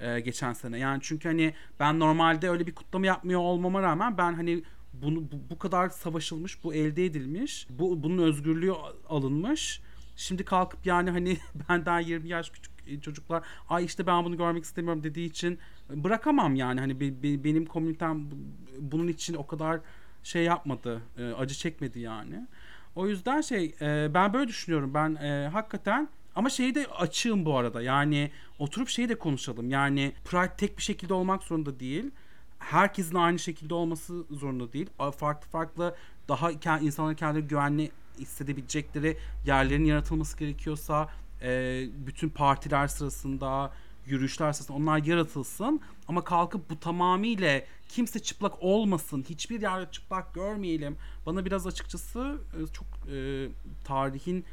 e, geçen sene. Yani çünkü hani ben normalde öyle bir kutlama yapmıyor olmama rağmen ben hani bunu bu, bu kadar savaşılmış, bu elde edilmiş, bu bunun özgürlüğü alınmış. Şimdi kalkıp yani hani benden 20 yaş küçük e, çocuklar ay işte ben bunu görmek istemiyorum dediği için bırakamam yani hani be, be, benim komünitem bunun için o kadar şey yapmadı, e, acı çekmedi yani. O yüzden şey e, ben böyle düşünüyorum. Ben e, hakikaten ama şeyi de açığım bu arada. Yani oturup şeyi de konuşalım. Yani Pride tek bir şekilde olmak zorunda değil. Herkesin aynı şekilde olması zorunda değil. Farklı farklı daha insanların kendileri güvenli hissedebilecekleri yerlerin yaratılması gerekiyorsa e, bütün partiler sırasında yürüyüşler sırasında onlar yaratılsın ama kalkıp bu tamamıyla kimse çıplak olmasın hiçbir yerde çıplak görmeyelim bana biraz açıkçası e, çok e, tarihin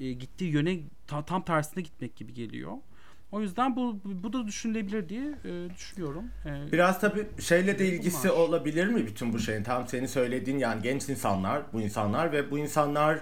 e, gittiği yöne ta- tam tersine gitmek gibi geliyor. O yüzden bu bu da düşünülebilir diye e, düşünüyorum. E, Biraz tabii şeyle de Bunlar. ilgisi olabilir mi bütün bu şeyin? Tam senin söylediğin yani genç insanlar, bu insanlar ve bu insanlar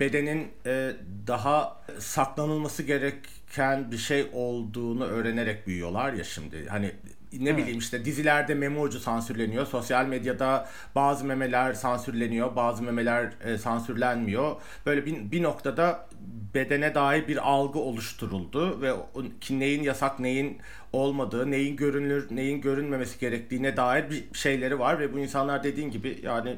bedenin e, daha saklanılması gereken bir şey olduğunu öğrenerek büyüyorlar ya şimdi. Hani ne Evet. bileyim işte dizilerde meme ucu sansürleniyor. Sosyal medyada bazı memeler sansürleniyor, bazı memeler e, sansürlenmiyor. Böyle bir, bir noktada bedene dair bir algı oluşturuldu ve ki neyin yasak, neyin olmadığı, neyin görünür, neyin görünmemesi gerektiğine dair bir şeyleri var ve bu insanlar dediğin gibi yani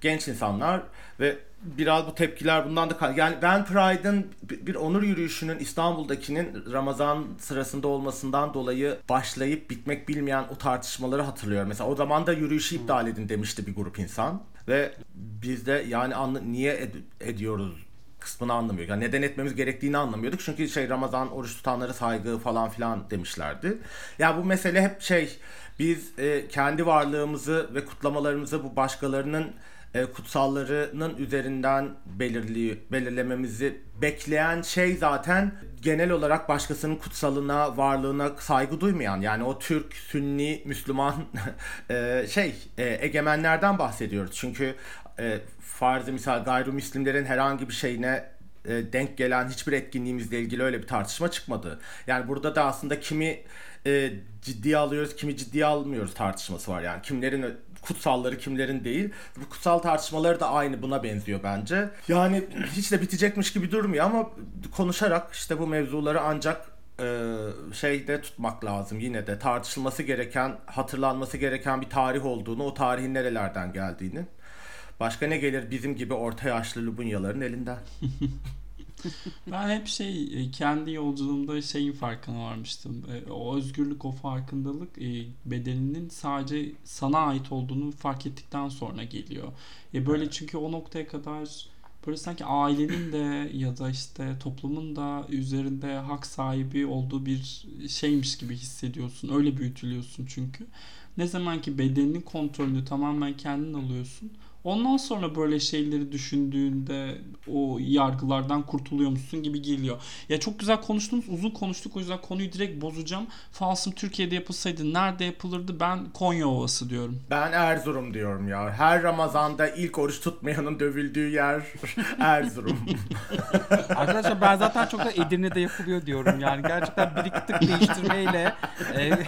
genç insanlar ve biraz bu tepkiler bundan da yani ben Pride'ın bir onur yürüyüşünün İstanbul'dakinin Ramazan sırasında olmasından dolayı başlayıp bitmek bilmeyen o tartışmaları hatırlıyorum. Mesela o zaman da yürüyüşü iptal edin demişti bir grup insan ve biz de yani anla- niye ed- ediyoruz kısmını anlamıyor. Yani neden etmemiz gerektiğini anlamıyorduk. Çünkü şey Ramazan oruç tutanlara saygı falan filan demişlerdi. Ya bu mesele hep şey biz e, kendi varlığımızı ve kutlamalarımızı bu başkalarının e, kutsallarının üzerinden belirli belirlememizi bekleyen şey zaten genel olarak başkasının kutsalına, varlığına saygı duymayan yani o Türk, Sünni, Müslüman e, şey e, egemenlerden bahsediyoruz. Çünkü e, farzı misal gayrimüslimlerin herhangi bir şeyine e, denk gelen hiçbir etkinliğimizle ilgili öyle bir tartışma çıkmadı. Yani burada da aslında kimi e, ciddiye alıyoruz, kimi ciddiye almıyoruz tartışması var. Yani kimlerin kutsalları kimlerin değil. Bu kutsal tartışmaları da aynı buna benziyor bence. Yani hiç de bitecekmiş gibi durmuyor ama konuşarak işte bu mevzuları ancak e, şeyde tutmak lazım yine de tartışılması gereken, hatırlanması gereken bir tarih olduğunu, o tarihin nerelerden geldiğini. Başka ne gelir bizim gibi orta yaşlı Lubunyaların elinden? Ben hep şey e, kendi yolculuğumda şeyin farkına varmıştım. E, O özgürlük, o farkındalık e, bedeninin sadece sana ait olduğunu fark ettikten sonra geliyor. E böyle çünkü o noktaya kadar böyle sanki ailenin de ya da işte toplumun da üzerinde hak sahibi olduğu bir şeymiş gibi hissediyorsun. Öyle büyütülüyorsun çünkü. Ne zaman ki bedenin kontrolünü tamamen kendin alıyorsun. Ondan sonra böyle şeyleri düşündüğünde o yargılardan kurtuluyormuşsun gibi geliyor. Ya çok güzel konuştunuz, uzun konuştuk o yüzden konuyu direkt bozacağım. Falsım Türkiye'de yapılsaydı nerede yapılırdı? Ben Konya Ovası diyorum. Ben Erzurum diyorum ya. Her Ramazan'da ilk oruç tutmayanın dövüldüğü yer Erzurum. Arkadaşlar ben zaten çok da Edirne'de yapılıyor diyorum. Yani gerçekten bir iki tık değiştirmeyle e,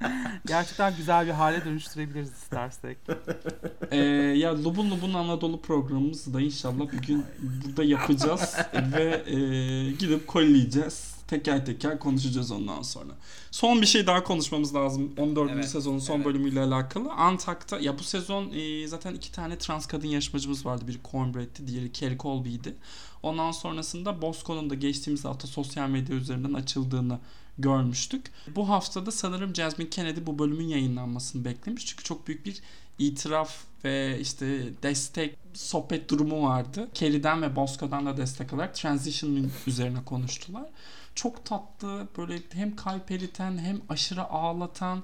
gerçekten güzel bir hale dönüştürebiliriz istersek. Ee, ya Lubun Lubun Anadolu programımızı da inşallah bir gün burada yapacağız ve e, gidip kolleyeceğiz. Teker teker konuşacağız ondan sonra. Son bir şey daha konuşmamız lazım 14. Evet, sezonun son evet. bölümüyle alakalı. Antak'ta ya bu sezon e, zaten iki tane trans kadın yarışmacımız vardı. Biri Cornbread'ti, diğeri Kerry Colby'ydi. Ondan sonrasında Bosco'nun da geçtiğimiz hafta sosyal medya üzerinden açıldığını görmüştük. Bu haftada sanırım Jasmine Kennedy bu bölümün yayınlanmasını beklemiş. Çünkü çok büyük bir itiraf ve işte destek sohbet durumu vardı. Kerry'den ve Bosco'dan da destek alarak Transition üzerine konuştular. Çok tatlı böyle hem kalp hem aşırı ağlatan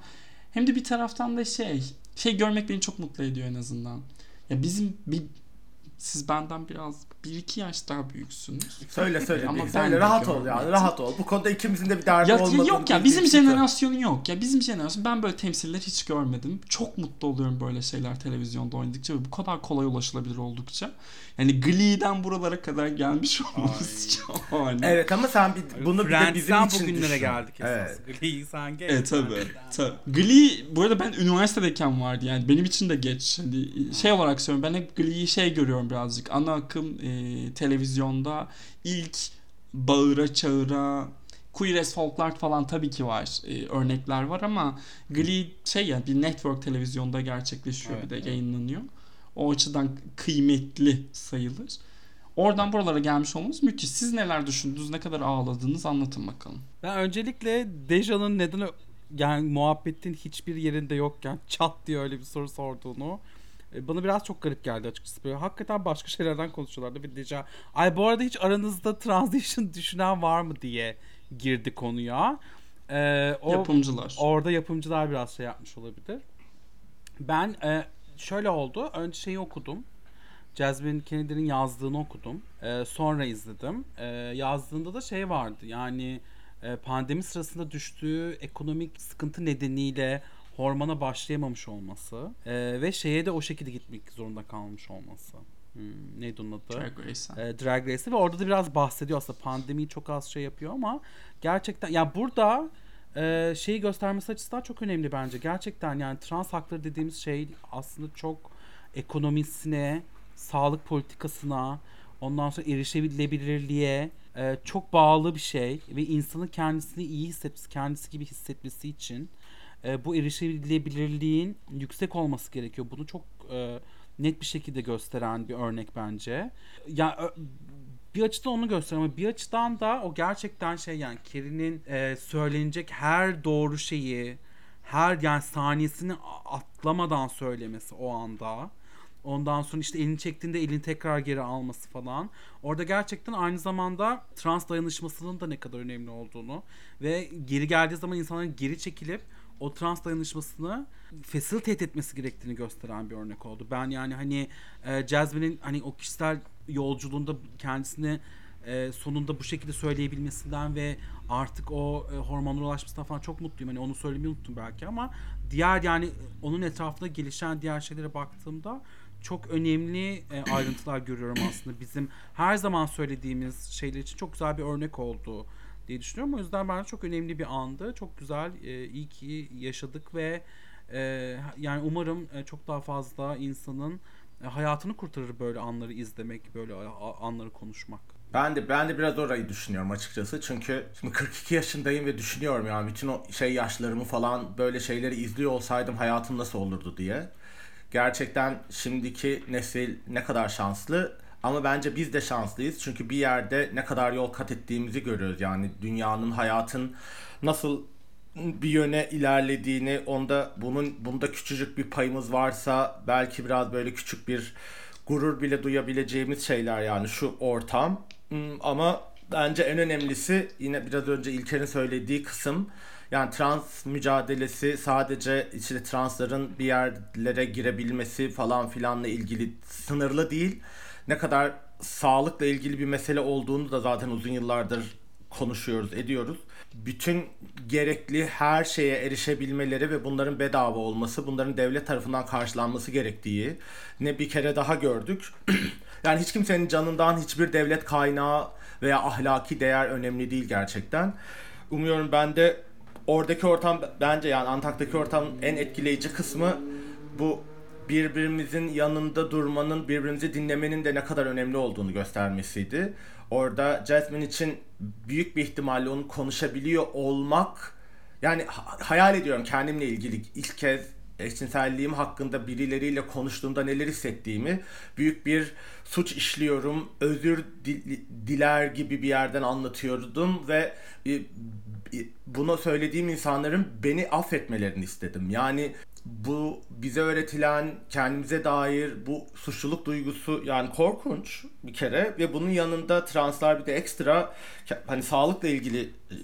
hem de bir taraftan da şey şey görmek beni çok mutlu ediyor en azından. Ya bizim bir siz benden biraz bir iki yaş daha büyüksünüz. Söyle söyle. Ama söyle de rahat ol yani rahat ol. Bu konuda ikimizin de bir derdi Ya, olmadığını yok ya bizim jenerasyonu yok ya bizim jenerasyon ben böyle temsiller hiç görmedim. Çok mutlu oluyorum böyle şeyler televizyonda oynadıkça ve bu kadar kolay ulaşılabilir oldukça. Yani Glee'den buralara kadar gelmiş olmamız şahane. Evet ama sen bir, bunu bir de bizim için bugünlere düşün. geldik esas. Evet. Glee sanki. Evet tabii. tabii. Glee bu arada ben üniversitedeyken vardı yani benim için de geç. Hani şey olarak söylüyorum ben hep Glee'yi şey görüyorum birazcık. Ana akım e, televizyonda ilk bağıra çağıra Queer as Folklar falan tabii ki var. e, örnekler var ama Glee şey ya bir network televizyonda gerçekleşiyor Evet, bir de evet. yayınlanıyor. O açıdan kıymetli sayılır. Oradan buralara gelmiş olmanız müthiş. Siz neler düşündünüz? Ne kadar ağladınız? Anlatın bakalım. Ben öncelikle Deja'nın neden yani muhabbetin hiçbir yerinde yokken çat diye öyle bir soru sorduğunu bana biraz çok garip geldi açıkçası. Böyle hakikaten başka şeylerden konuşuyorlardı ve Deja ay bu arada hiç aranızda transition düşünen var mı diye girdi konuya. Ee, o, Yapımcılar. Orada yapımcılar biraz şey yapmış olabilir. Ben e, şöyle oldu. Önce şeyi okudum. Jasmine Kennedy'nin yazdığını okudum. E, sonra izledim. E, yazdığında da şey vardı. Yani e, pandemi sırasında düştüğü ekonomik sıkıntı nedeniyle hormona başlayamamış olması e, ve şeye de o şekilde gitmek zorunda kalmış olması. Hmm, neydi onun adı? Drag Race'e. e, Drag Race'i ve orada da biraz bahsediyor aslında pandemiyi çok az şey yapıyor ama gerçekten ya burada e, şeyi göstermesi açısından çok önemli bence. Gerçekten yani trans hakları dediğimiz şey aslında çok ekonomisine, sağlık politikasına, ondan sonra erişilebilirliğe e, çok bağlı bir şey ve insanın kendisini iyi hissetmesi, kendisi gibi hissetmesi için e, bu erişilebilirliğin yüksek olması gerekiyor. Bunu çok e, net bir şekilde gösteren bir örnek bence. Ya ö- bir açıdan onu gösteriyor ama bir açıdan da o gerçekten şey yani Kerry'nin e, söylenecek her doğru şeyi her yani saniyesini atlamadan söylemesi o anda. Ondan sonra işte elini çektiğinde elini tekrar geri alması falan. Orada gerçekten aynı zamanda trans dayanışmasının da ne kadar önemli olduğunu ve geri geldiği zaman insanların geri çekilip o trans dayanışmasını facilitate etmesi gerektiğini gösteren bir örnek oldu. Ben yani hani e, Jasmine'in hani o kişisel yolculuğunda kendisini e, sonunda bu şekilde söyleyebilmesinden ve artık o e, hormonlara ulaşmasından falan çok mutluyum. Hani onu söylemeyi unuttum belki ama diğer yani onun etrafında gelişen diğer şeylere baktığımda çok önemli e, ayrıntılar görüyorum aslında. Bizim her zaman söylediğimiz şeyler için çok güzel bir örnek oldu diye düşünüyorum. O yüzden bence çok önemli bir andı. Çok güzel, e, iyi ki yaşadık ve e, yani umarım e, çok daha fazla insanın e, hayatını kurtarır böyle anları izlemek, böyle anları konuşmak. Ben de ben de biraz orayı düşünüyorum açıkçası. Çünkü şimdi 42 yaşındayım ve düşünüyorum yani bütün o şey yaşlarımı falan böyle şeyleri izliyor olsaydım hayatım nasıl olurdu diye. Gerçekten şimdiki nesil ne kadar şanslı ama bence biz de şanslıyız. Çünkü bir yerde ne kadar yol kat ettiğimizi görüyoruz. Yani dünyanın, hayatın nasıl bir yöne ilerlediğini, onda bunun bunda küçücük bir payımız varsa belki biraz böyle küçük bir gurur bile duyabileceğimiz şeyler yani şu ortam. Hmm, Ama bence en önemlisi yine biraz önce İlker'in söylediği kısım yani trans mücadelesi sadece işte transların bir yerlere girebilmesi falan filanla ilgili sınırlı değil. Ne kadar sağlıkla ilgili bir mesele olduğunu da zaten uzun yıllardır konuşuyoruz, ediyoruz. Bütün gerekli her şeye erişebilmeleri ve bunların bedava olması, bunların devlet tarafından karşılanması gerektiği ne bir kere daha gördük. yani hiç kimsenin canından hiçbir devlet kaynağı veya ahlaki değer önemli değil gerçekten. Umuyorum ben de oradaki ortam bence yani Antak'taki ortam en etkileyici kısmı bu birbirimizin yanında durmanın, birbirimizi dinlemenin de ne kadar önemli olduğunu göstermesiydi. Orada Jasmine için büyük bir ihtimalle onu konuşabiliyor olmak yani ha- hayal ediyorum kendimle ilgili ilk kez eşcinselliğim hakkında birileriyle konuştuğumda neler hissettiğimi büyük bir suç işliyorum, özür dil- diler gibi bir yerden anlatıyordum ve bunu söylediğim insanların beni affetmelerini istedim. Yani bu bize öğretilen kendimize dair bu suçluluk duygusu yani korkunç bir kere ve bunun yanında translar bir de ekstra hani sağlıkla ilgili e,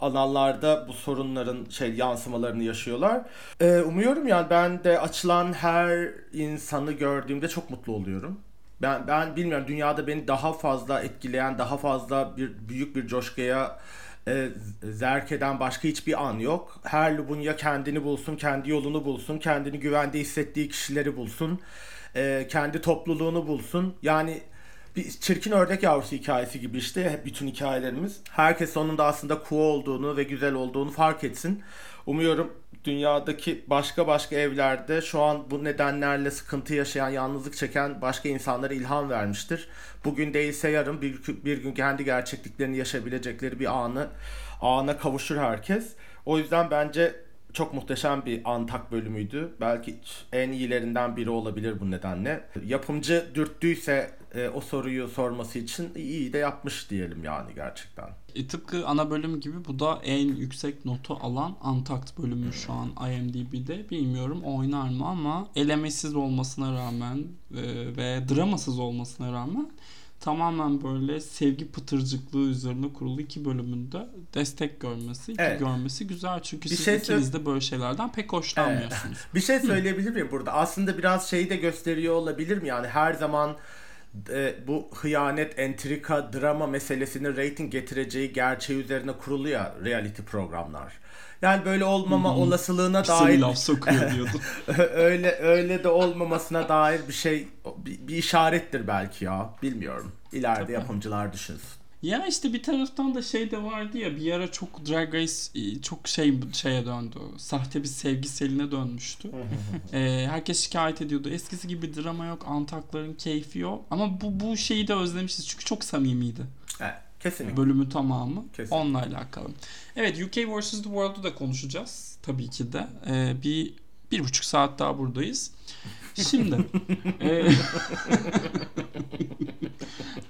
alanlarda bu sorunların şey yansımalarını yaşıyorlar. Ee, umuyorum yani ben de açılan her insanı gördüğümde çok mutlu oluyorum. Ben ben bilmiyorum dünyada beni daha fazla etkileyen, daha fazla bir büyük bir coşkuya e, zerk eden başka hiçbir an yok. Her Lubunya kendini bulsun, kendi yolunu bulsun, kendini güvende hissettiği kişileri bulsun, e, kendi topluluğunu bulsun. Yani bir çirkin ördek yavrusu hikayesi gibi işte bütün hikayelerimiz. Herkes sonunda aslında cool olduğunu ve güzel olduğunu fark etsin. Umuyorum dünyadaki başka başka evlerde şu an bu nedenlerle sıkıntı yaşayan, yalnızlık çeken başka insanlara ilham vermiştir. Bugün değilse yarın bir, bir gün kendi gerçekliklerini yaşayabilecekleri bir anı ana kavuşur herkes. O yüzden bence çok muhteşem bir Antak bölümüydü. Belki en iyilerinden biri olabilir bu nedenle. Yapımcı dürttüyse e, o soruyu sorması için iyi de yapmış diyelim yani gerçekten. E, tıpkı ana bölüm gibi bu da en yüksek notu alan Antakt bölümü şu an IMDb'de. Bilmiyorum oynar mı ama elemesiz olmasına rağmen e, ve dramasız olmasına rağmen tamamen böyle sevgi pıtırcıklığı üzerine kurulu iki bölümünde destek görmesi, iki Evet. görmesi güzel. Çünkü Bir siz şey ikiniz de böyle şeylerden pek hoşlanmıyorsunuz. Bir şey söyleyebilir miyim burada? Aslında biraz şeyi de gösteriyor olabilir mi? Yani her zaman e, bu hıyanet, entrika, drama meselesinin rating getireceği gerçeği üzerine kurulu ya reality programlar. Yani böyle olmama olasılığına Size bir dair laf sokuyor diyordu. öyle öyle de olmamasına dair bir şey bir, bir işarettir belki ya. Bilmiyorum. İleride Tabii. yapımcılar düşünsün. Ya işte bir taraftan da şey de vardı ya bir ara çok Drag Race e, çok şey şeye döndü. Sahte bir sevgi seline dönmüştü. Ee, herkes şikayet ediyordu. Eskisi gibi drama yok, antakların keyfi yok. Ama bu bu şeyi de özlemişiz çünkü çok samimiydi. Evet, kesinlikle. Bölümü tamamı Kesinlikle. onunla alakalı. Evet UK vs. The World'u da konuşacağız tabii ki de. Ee, bir bir buçuk saat daha buradayız. Şimdi e,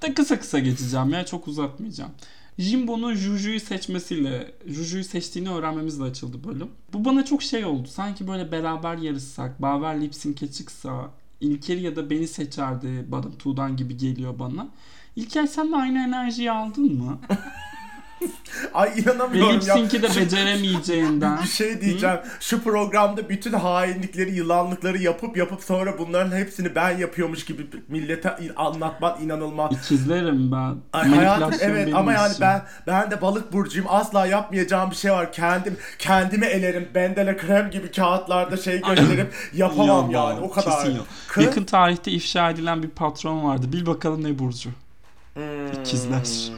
da kısa kısa geçeceğim ya çok uzatmayacağım. Jimbo'nun Juju'yu seçmesiyle, Juju'yu seçtiğini öğrenmemizle açıldı bölüm. Bu bana çok şey oldu. Sanki böyle beraber yarışsak, Baver lip sync'e çıksa, İlker ya da beni seçerdi Bottom Two'dan gibi geliyor bana. İlker sen de aynı enerjiyi aldın mı? Ay inanamıyorum lip ya. de beceremeyeceğinden. Bir şey diyeceğim. Şu programda bütün hainlikleri, yılanlıkları yapıp yapıp sonra bunların hepsini ben yapıyormuş gibi millete anlatman inanılmaz. İkizlerim ben. Ay hayatım evet ama yani ben ben de balık burcuyum. Asla yapmayacağım bir şey var. Kendim kendimi elerim. Bendele krem gibi kağıtlarda şey gösterip yapamam Yok, yani. O kadar. kesin yok. Kız- Yakın tarihte ifşa edilen bir patron vardı. Bil bakalım ne burcu. Hmm. İkizler.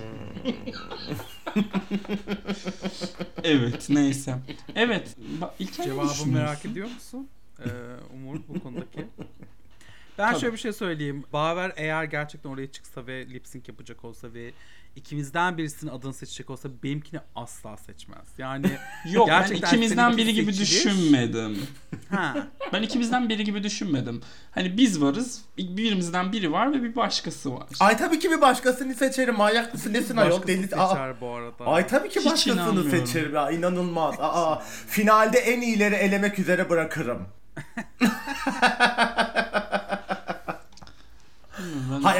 evet neyse. Evet. ba- İlker Cevabı merak ediyor musun? Ee, Umur bu konudaki. Ben Tabii. şöyle bir şey söyleyeyim. Baver eğer gerçekten oraya çıksa ve lip sync yapacak olsa ve ikimizden birisinin adını seçecek olsa benimkini asla seçmez. Yani Yok ben Gerçekten ikimizden biri gibi seçilir. düşünmedim. ha Ben ikimizden biri gibi düşünmedim. Hani biz varız, birimizden biri var ve bir başkası var. Ay tabii ki bir başkasını seçerim. Manyak mısın nesin ayol deli. Aa, seçer bu arada. Ay tabii ki Hiç başkasını seçerim ya. inanılmaz. Aa, finalde en iyileri elemek üzere bırakırım.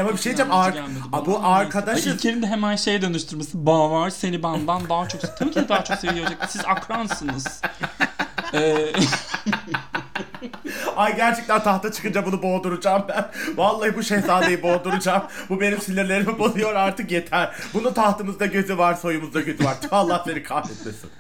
Ama bir şey diyeceğim. Ar- bu arkadaşız. Ay, İlker'in de hemen şeye dönüştürmesi. Bağ var seni benden daha çok Tabii ki de daha çok seviyor olacak. Siz akransınız. Ee, Ay gerçekten tahta çıkınca bunu boğduracağım ben. Vallahi bu şehzadeyi boğduracağım. Bu benim sinirlerimi bozuyor artık yeter. Bunun tahtımızda gözü var, soyumuzda gözü var. Allah seni kahretmesin.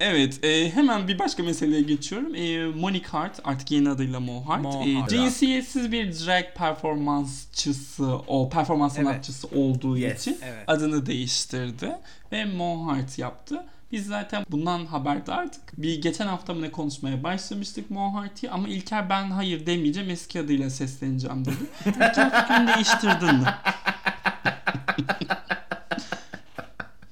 Evet e, hemen bir başka meseleye geçiyorum. E, Monique Hart artık yeni adıyla Mo Hart. Mo E, Hart. cinsiyetsiz bir drag performansçısı, o performans Evet. sanatçısı olduğu Yes. için Evet. adını değiştirdi ve Mo Hart yaptı. Biz zaten bundan haberdardık. Bir geçen hafta mı ne konuşmaya başlamıştık Mo Hart'ı ama İlker ben hayır demeyeceğim eski adıyla sesleneceğim dedi. İlker fikrini değiştirdin mi?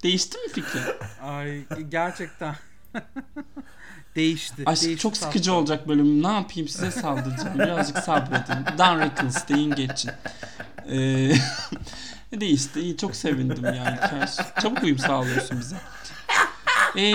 Değişti mi fikrin? Ay gerçekten. değişti. Aşk değişti çok sıkıcı tatlım. olacak bölüm. Ne yapayım size saldıracağım. Birazcık sabredin. Dan Rickles deyin geçin. Ee, değişti. İyi çok sevindim yani. Çabuk uyum sağlıyorsun bize. Ee,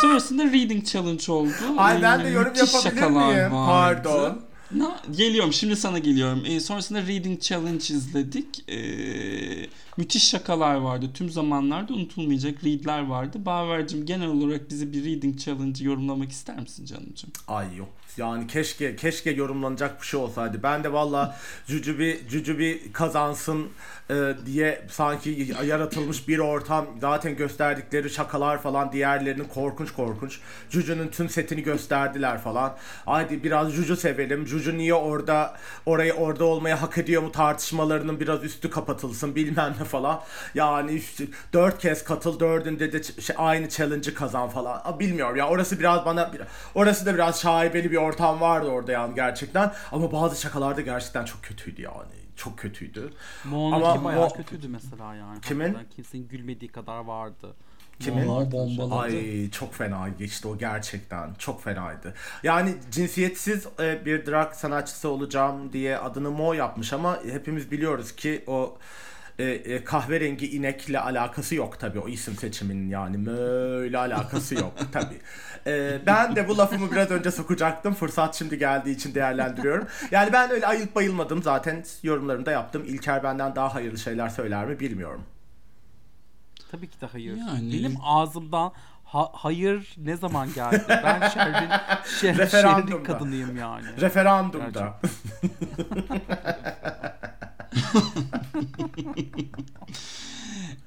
sonrasında Reading Challenge oldu. Ay ben de Ee, yorum yapabilir miyim? vardı. Pardon. Na, geliyorum şimdi sana geliyorum. Ee, sonrasında Reading Challenge izledik. Ee, müthiş şakalar vardı. Tüm zamanlarda unutulmayacak readler vardı. Baver'cim genel olarak bizi bir Reading Challenge'ı yorumlamak ister misin canımcım? Ay yok. Yani keşke keşke yorumlanacak bir şey olsaydı. Ben de valla Cücübi Cücübi kazansın e, diye sanki yaratılmış bir ortam. Zaten gösterdikleri şakalar falan diğerlerinin korkunç korkunç. Cücü'nün tüm setini gösterdiler falan. Haydi biraz Cücü sevelim. Cücü niye orada orayı orada olmaya hak ediyor mu tartışmalarının biraz üstü kapatılsın bilmem ne falan. Yani işte dört kez katıl dördünde de şey, aynı challenge'ı kazan falan. Bilmiyorum ya orası biraz bana orası da biraz şaibeli bir ortam vardı orada yani gerçekten. Ama bazı şakalar da gerçekten çok kötüydü yani. Çok kötüydü. Mo'nunki Ama bayağı Mo- kötüydü mesela yani. Kimin? Hakikaten Kimsenin gülmediği kadar vardı. Kimin? Bombaladı. Ay çok fena geçti o gerçekten. Çok fenaydı. Yani cinsiyetsiz e, bir drag sanatçısı olacağım diye adını Mo yapmış ama hepimiz biliyoruz ki o e, e, kahverengi inekle alakası yok tabii o isim seçiminin yani böyle alakası yok tabii. E, ben de bu lafımı biraz önce sokacaktım. Fırsat şimdi geldiği için değerlendiriyorum. Yani ben öyle ayılıp bayılmadım zaten yorumlarımda yaptım. İlker benden daha hayırlı şeyler söyler mi bilmiyorum. Tabii ki de hayır. Yani- Benim ağzımdan ha- hayır ne zaman geldi? Ben şehrin, Referandumda. şehrin kadınıyım yani. Referandumda.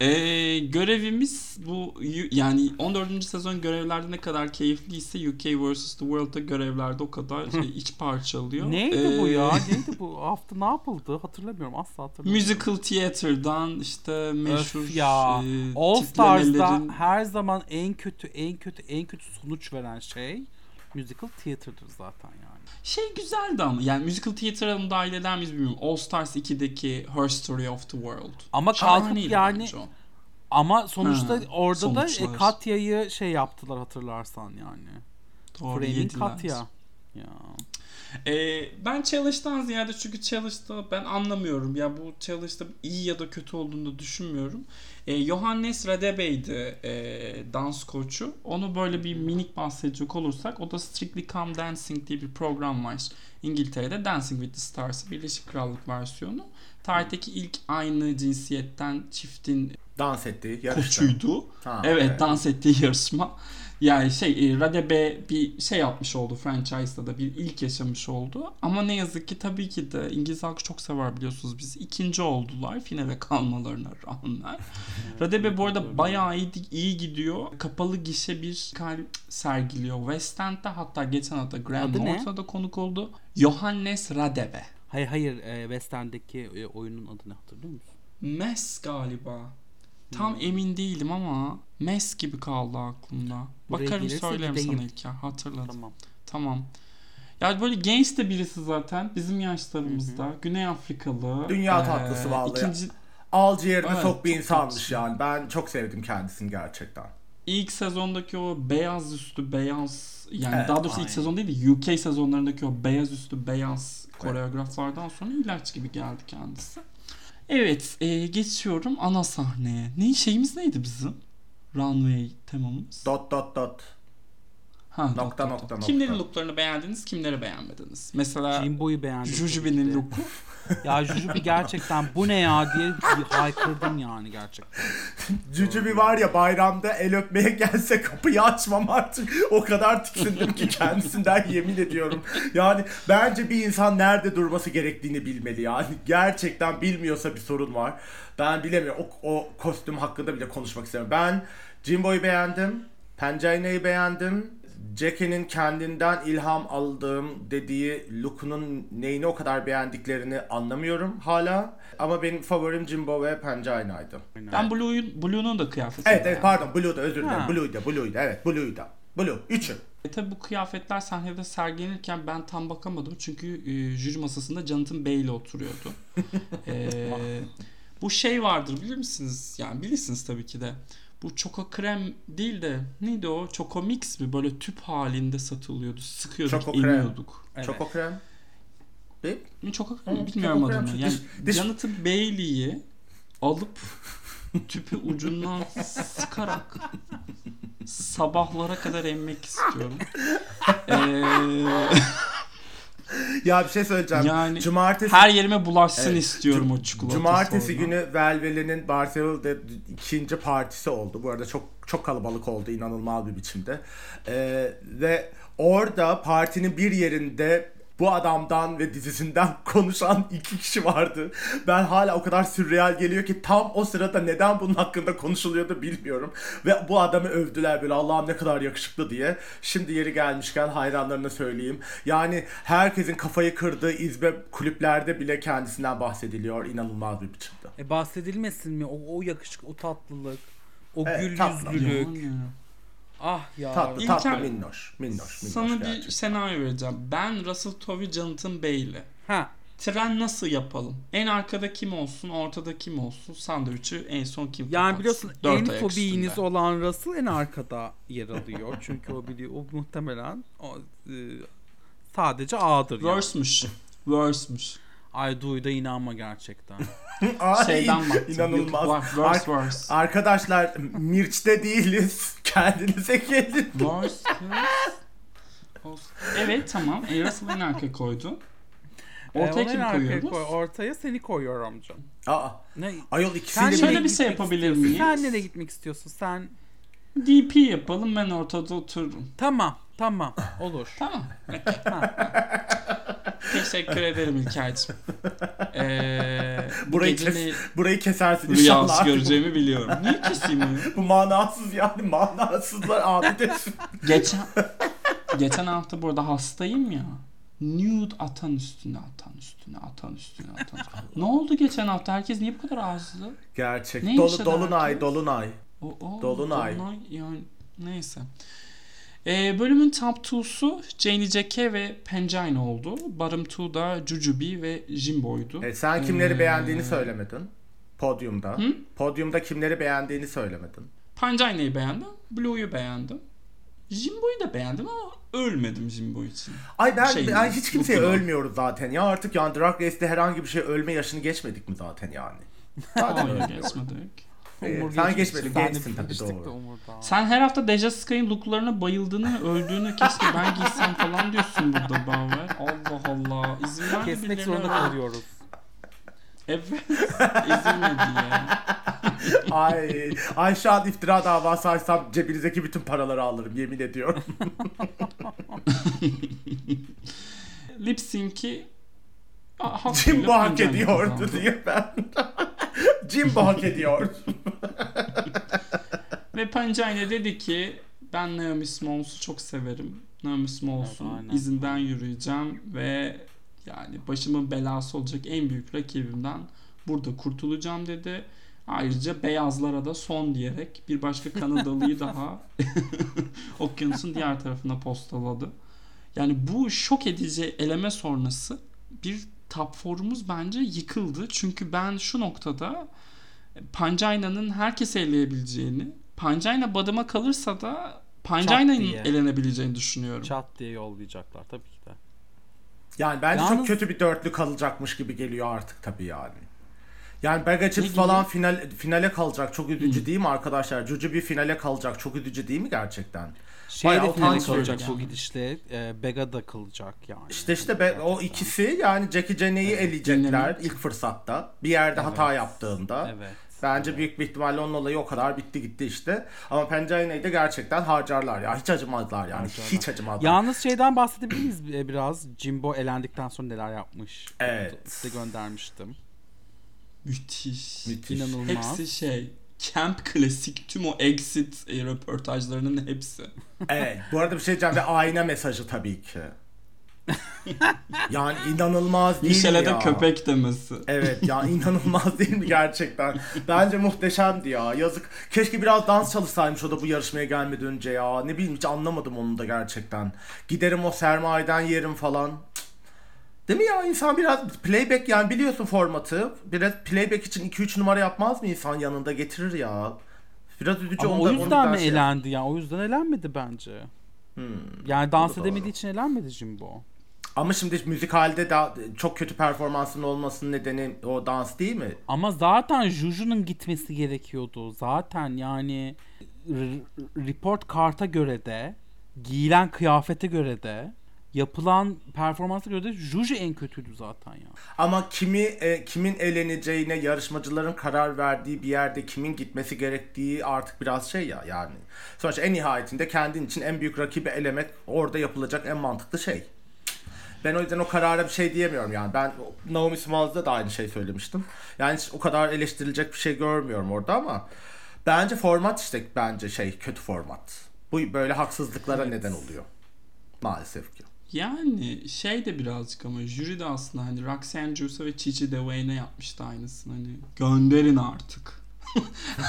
Ee, görevimiz bu yani 14. sezon görevlerde ne kadar keyifliyse UK vs. The World'da görevlerde o kadar şey, iç parçalıyor. Neydi bu Ee, ya? Neydi bu? Hafta ne yapıldı? Hatırlamıyorum. Asla hatırlamıyorum. Musical Theater'dan işte meşhur Öf ya. e, All Stars'da her zaman en kötü, en kötü, en kötü sonuç veren şey musical theater'dır zaten. Şey güzeldi ama yani musical theater'a mı dahil eder miyiz bilmiyorum. All Stars 2'deki Her Story of the World. Ama kalkıp yani ama sonuçta Ha, orada da e, sonuçlar. Katya'yı şey yaptılar hatırlarsan yani. Doğru yediler. Katya. Ya. Ee, ben challenge'dan ziyade çünkü challenge'da ben anlamıyorum. Ya bu challenge'da iyi ya da kötü olduğunu düşünmüyorum. Ee, Johannes Radebey'di e, dans koçu. Onu böyle bir minik bahsedecek olursak o da Strictly Come Dancing diye bir program var. İngiltere'de Dancing with the Stars Birleşik Krallık versiyonu. Tarihteki ilk aynı cinsiyetten çiftin Dans ettiği yarışta. koçuydu. Ha, Evet, dans ettiği yarışma. Yani şey e, Radebe bir şey yapmış oldu franchise'da da bir ilk yaşamış oldu. Ama ne yazık ki tabii ki de İngiliz halkı çok sever biliyorsunuz biz. ikinci oldular finale kalmalarına rağmen. Radebe bu arada bayağı iyi, iyi gidiyor. Kapalı gişe bir kal sergiliyor. West End'de hatta geçen hafta Grand? North'ta konuk oldu. Johannes Radebe. Hayır hayır e, West End'deki e, oyunun adını hatırlıyor musun? Mes galiba. Tam Hmm. emin değildim ama Mes gibi kaldı aklımda. Buraya Bakarım söylerim gideyim. sana İlker. Hatırladım. Tamam. Tamam. Ya böyle genç de birisi zaten bizim yaşlarımızda. Güney Afrikalı. Dünya Ee, tatlısı vallahi. ikinci, Al ciğerine Evet, sok bir insanmış tatlı. yani. Ben çok sevdim kendisini gerçekten. ilk sezondaki o beyaz üstü beyaz yani Evet, daha doğrusu ilk aynen. sezon değil de UK sezonlarındaki o beyaz üstü beyaz koreograflardan sonra ilaç gibi geldi kendisi. Evet e, geçiyorum ana sahneye. Ne şeyimiz neydi bizim? Runway temamız. Dot dot dot. Ha, Nokta, nokta, nokta, nokta. Kimlerin looklarını beğendiniz, kimleri beğenmediniz? Mesela Jimbo'yu beğendim. Jujube'nin looku. Ya Jujubi gerçekten bu ne ya diye haykırdım yani gerçekten. Bir var ya bayramda el öpmeye gelse kapıyı açmam artık. O kadar tiksindim ki kendisinden yemin ediyorum. Yani bence bir insan nerede durması gerektiğini bilmeli yani. Gerçekten bilmiyorsa bir sorun var. Ben bilemiyorum. O, o kostüm hakkında bile konuşmak istemiyorum. Ben Jimbo'yu beğendim. Pencayna'yı beğendim. Jackie'nin kendinden ilham aldığım dediği look'unun neyini o kadar beğendiklerini anlamıyorum hala. Ama benim favorim Jimbo ve Pencayna'ydı. Ben Blue'yu, Blue'nun da kıyafetini Evet evet pardon Blue'da özür dilerim. Blue'da Blue'da evet Blue'da. Blue. Üçü. E tabi bu kıyafetler sahnede sergilenirken ben tam bakamadım. Çünkü e, jüri masasında Jonathan Bey ile oturuyordu. E, bu şey vardır bilir misiniz? Yani bilirsiniz tabii ki de. Bu çoko krem değil de neydi o? Çoko mix mi? Böyle tüp halinde satılıyordu. Sıkıyorduk, Çoko krem. emiyorduk. Evet. Çoko krem. Bir. Mi Çoko Hı, bilmiyorum çoko krem, adını. şu Yani diş- diş- Jonathan Bailey'i alıp tüpü ucundan sıkarak sabahlara kadar emmek istiyorum. Ee, Ya bir şey söyleyeceğim. yani Cumartesi her yerime bulaşsın Evet, istiyorum o çikolata Cumartesi sonra. günü Velvele'nin Barcelona'da ikinci partisi oldu. Bu arada çok çok kalabalık oldu inanılmaz bir biçimde. Ee, ve orada partinin bir yerinde bu adamdan ve dizisinden konuşan iki kişi vardı. Ben hala o kadar sürreal geliyor ki tam o sırada neden bunun hakkında konuşuluyordu bilmiyorum. Ve bu adamı övdüler böyle Allah'ım ne kadar yakışıklı diye. Şimdi yeri gelmişken hayranlarına söyleyeyim. Yani herkesin kafayı kırdığı izbe kulüplerde bile kendisinden bahsediliyor inanılmaz bir biçimde. E bahsedilmesin mi? O, o yakışık, o tatlılık, o Evet, gül yüzlülük. Yani. Ah ya. Tatlı İlker, tatlı minnoş. Minnoş minnoş Sana bir gerçekten. senaryo vereceğim. Ben Russell Tovey, Jonathan Bailey. Ha. Tren nasıl yapalım? En arkada kim olsun, ortada kim olsun, sandviçi en son kim Yani kapatsın? biliyorsun Dört en üstünde. olan Russell en arkada yer alıyor. Çünkü o biliyor o muhtemelen o, e, sadece A'dır yani. Worse'muş. Worse'muş. Ay duyda inanma gerçekten. Ay, Şeyden baktım. inanılmaz. Worse, Ar-. Arkadaşlar Mirç'te değiliz. Kendinize gelin. Kız. Olsun. Evet tamam. E, Russell en arka koydu. Ee, Ortaya kim koyuyoruz? koy- ortaya seni koyuyorum canım. Aa, Ne? ayol Sen ikisiyle şöyle nereye bir şey yapabilir miyiz? Sen nereye gitmek istiyorsun? Sen DP yapalım ben ortada otururum. tamam tamam olur. Tamam. Peki. Teşekkür ederim İlker'cim. Ee, bu Burayı, gece kes, burayı kesersin rüyası inşallah. göreceğimi biliyorum. Niye keseyim onu? Bu manasız yani manasızlar abi. Geçen geçen hafta burada hastayım ya. Nude atan üstüne atan üstüne atan üstüne atan üstüne. ne oldu geçen hafta? Herkes niye bu kadar ağızlı? Gerçek. Ne Dolu, dolunay, herkes? dolunay. O, o, Dolunay. yani neyse. Ee, bölümün top 2'su Janie Jacke ve Pengine oldu. Bottom 2'da Jujubee ve Jimbo'ydu. E, sen kimleri Ee, beğendiğini söylemedin. Podyumda. Hı? Podyumda kimleri beğendiğini söylemedin. Pengine'yi beğendim. Blue'yu beğendim. Jimbo'yu da beğendim ama ölmedim Jimbo için. Ay ben, Şey, ben hiç kimseye ölmüyoruz zaten. Ya artık yani Drag Race'de herhangi bir şey ölme yaşını geçmedik mi zaten yani? Zaten Hayır geçmedik. Ee, Umur sen geçmedin, gençsin tabii, doğru. Sen her hafta Deja Sky'ın looklarına bayıldığını, öldüğünü keşke ben giysem falan diyorsun burada Bauer. Allah Allah. İzin ver Kesmek zorunda kalıyoruz. Evet. İzin ver diye. ay, ay şu an iftira davası açsam cebinizdeki bütün paraları alırım yemin ediyorum. Lip sync'i hakkıyla Jimbo hak ediyordu diye ben. Jimbo hak ediyor. Ve Pengine dedi ki ben Naomi Smalls'u çok severim. Naomi Smalls'un Evet, izinden yürüyeceğim ve yani başımın belası olacak en büyük rakibimden burada kurtulacağım dedi. Ayrıca beyazlara da son diyerek bir başka Kanadalıyı daha okyanusun diğer tarafına postaladı. Yani bu şok edici eleme sonrası bir top four'umuz bence yıkıldı. Çünkü ben şu noktada Pancayna'nın herkese eleyebileceğini, Pancayna badıma kalırsa da Pancayna'nın elenebileceğini düşünüyorum. Çat diye yollayacaklar tabii ki de. Yani bence Yalnız- çok kötü bir dörtlü kalacakmış gibi geliyor artık tabii yani. Yani gibi? falan final, finale kalacak çok üzücü değil mi arkadaşlar? Juju bir finale kalacak çok üzücü değil mi gerçekten? Şey Bayağı de kalacak verici bu yani. gidişle. E, Bega da kalacak yani. İşte işte be, o ikisi yani Jackie Jenny'yi eleyecekler dinlemek. ilk fırsatta. Bir yerde hata yaptığında. Evet. Bence büyük bir ihtimalle onun olayı o kadar bitti gitti işte. Ama Pencane'yi de gerçekten harcarlar ya. Hiç acımazlar yani. Harcarlar. Hiç acımazlar. Yalnız şeyden bahsedebilir miyiz e, biraz? Jimbo elendikten sonra neler yapmış? Evet. Size göndermiştim. Müthiş. Müthiş. İnanılmaz. Hepsi şey Camp klasik tüm o exit e, röportajlarının hepsi. Evet. Bu arada bir şey diyeceğim ve ayna mesajı tabii ki. yani inanılmaz değil mi Michel'e de köpek demesi. Evet ya inanılmaz değil mi gerçekten? Bence muhteşemdi ya. Yazık. Keşke biraz dans çalışsaymış o da bu yarışmaya gelmeden önce ya. Ne bileyim hiç anlamadım onu da gerçekten. Giderim o sermayeden yerim falan. Değil mi ya insan biraz playback yani biliyorsun formatı. Biraz playback için 2-3 numara yapmaz mı insan yanında getirir ya. Biraz üzücü Ama onu o da- yüzden mi da şey- elendi ya? O yüzden elenmedi bence. Hmm. Yani dans da edemediği doğru. için elenmedi Jimbo. Ama şimdi müzikalde de çok kötü performansının olmasının nedeni o dans değil mi? Ama zaten Juju'nun gitmesi gerekiyordu. Zaten yani report karta göre de giyilen kıyafete göre de yapılan performansa göre de Juju en kötüydü zaten ya. Ama kimi e, kimin eleneceğine yarışmacıların karar verdiği bir yerde kimin gitmesi gerektiği artık biraz şey ya yani. Sonuçta en nihayetinde kendin için en büyük rakibi elemek orada yapılacak en mantıklı şey. Ben o yüzden o karara bir şey diyemiyorum yani. Ben Naomi Smalls'da da aynı şey söylemiştim. Yani hiç o kadar eleştirilecek bir şey görmüyorum orada ama bence format işte bence şey kötü format. Bu böyle haksızlıklara neden oluyor. Maalesef ki. Yani şey de birazcık ama jüri de aslında hani Roxanne Juice'a ve Chichi DeWayne'e yapmıştı aynısını hani gönderin artık.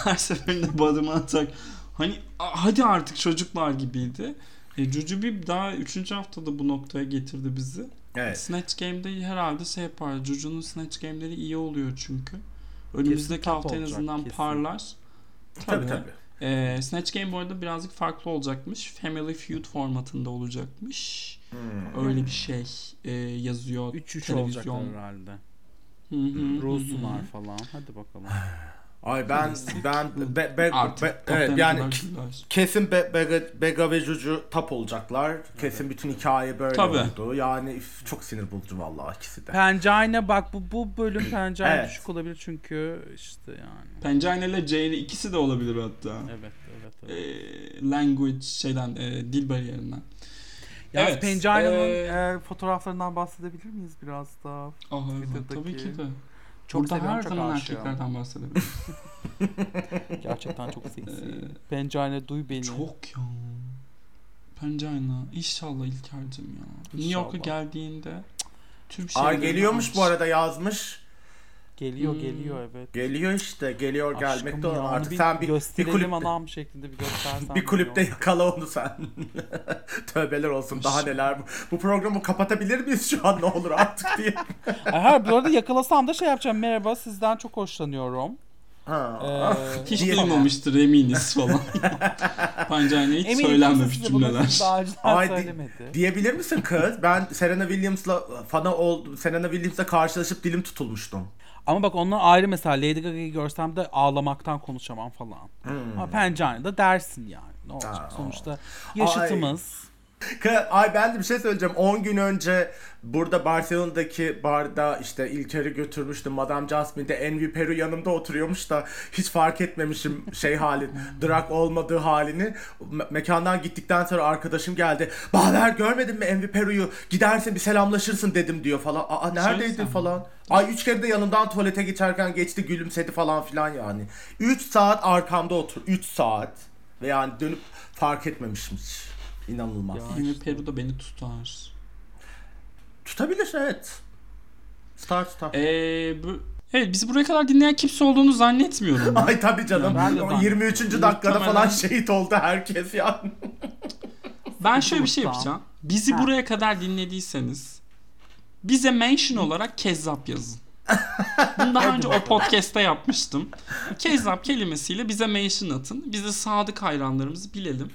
Her seferinde badıma atak. Hani "A- hadi artık çocuklar gibiydi. E, Jujubee daha 3. haftada bu noktaya getirdi bizi. Evet. Snatch Game'de herhalde şey yapar. Juju'nun Snatch Game'leri iyi oluyor çünkü. Önümüzdeki top hafta en azından kesin. parlar. Tabii tabii. Ee, Snatch Game bu arada birazcık farklı olacakmış. Family Feud formatında olacakmış. Hmm. Öyle bir şey e, yazıyor 3-3 olacaklar televizyon. herhalde. Hı hı, Rose hı hı. sunar falan. Hadi bakalım. Ay ben ben be, be, Artık be- evet yani kesin be, Bega, Bega ve Juju tap olacaklar. Kesin bütün hikaye böyle Tabii. oldu. Yani üf, çok sinir bozucu vallahi ikisi de. Pencane bak bu bu bölüm pencane Evet. düşük olabilir çünkü işte yani. Pencane ile Jane ikisi de olabilir hatta. Evet evet evet. Ee, language şeyden e, dil bariyerinden. Yalnız evet, Pencane'nin ee, e, fotoğraflarından bahsedebilir miyiz biraz daha? Aha, evet, tabii ki de. Çok Burada seviyorum, her çok zaman erkeklerden bahsedebiliriz. Gerçekten çok seksi. Ee, Pencane duy beni. Çok ya. Pencane. İnşallah İlker'cim ya. New York'a İnşallah. geldiğinde Ay şeyleri geliyormuş bu arada yazmış. Geliyor Hmm. geliyor evet. Geliyor işte. Geliyor Aşkım gelmekte ya, olan artık bir sen bir, bir gösterelim kulüpte, anam şeklinde bir göstersen. bir kulüpte biliyorum. yakala onu sen. Tövbeler olsun daha neler. Bu, bu programı kapatabilir miyiz şu an ne olur artık diye. Ay, hayır bu arada yakalasam da şey yapacağım. Merhaba sizden çok hoşlanıyorum. Ha. Ee, Hiç duymamıştır eminiz falan. Pencane hiç Eminim söylenmemiş cümleler. Ay, di- söylemedi. Diyebilir misin kız? Ben Serena Williams'la fana oldum. Serena Williams'la karşılaşıp dilim tutulmuştum. Ama bak onlar ayrı mesela Lady Gaga'yı görsem de ağlamaktan konuşamam falan. Ama Pencane'de dersin yani. Ne olacak? Aa. Sonuçta yaşıtımız. Kı- Ay ben de bir şey söyleyeceğim. 10 gün önce burada Barcelona'daki barda işte İlker'i götürmüştüm. Madame Jasmine de Envy Peru yanımda oturuyormuş da hiç fark etmemişim şey halin, drag olmadığı halini. Me- mekandan gittikten sonra arkadaşım geldi. Bahaver görmedin mi Envy Peru'yu? Gidersin bir selamlaşırsın dedim diyor falan. Aa neredeydin Söylesem. falan. Ay üç kere de yanından tuvalete geçerken geçti gülümsedi falan filan yani. 3 saat arkamda otur. 3 saat. Ve yani dönüp fark etmemişim hiç. İnanılmaz. Ya. Yine Peru da beni tutar. Tutabilir evet. Start start. Ee, bu, evet bizi buraya kadar dinleyen kimse olduğunu zannetmiyorum. ben. Ay tabii canım. Ben de O zannediyorum. 23. dakikada Muhtemelen- falan şehit oldu herkes ya. Ben şöyle bir şey yapacağım. Bizi Ha. buraya kadar dinlediyseniz bize mention olarak kezzap yazın. Bunu daha önce o podcast'te yapmıştım. Kezzap kelimesiyle bize mention atın. Biz de sadık hayranlarımızı bilelim.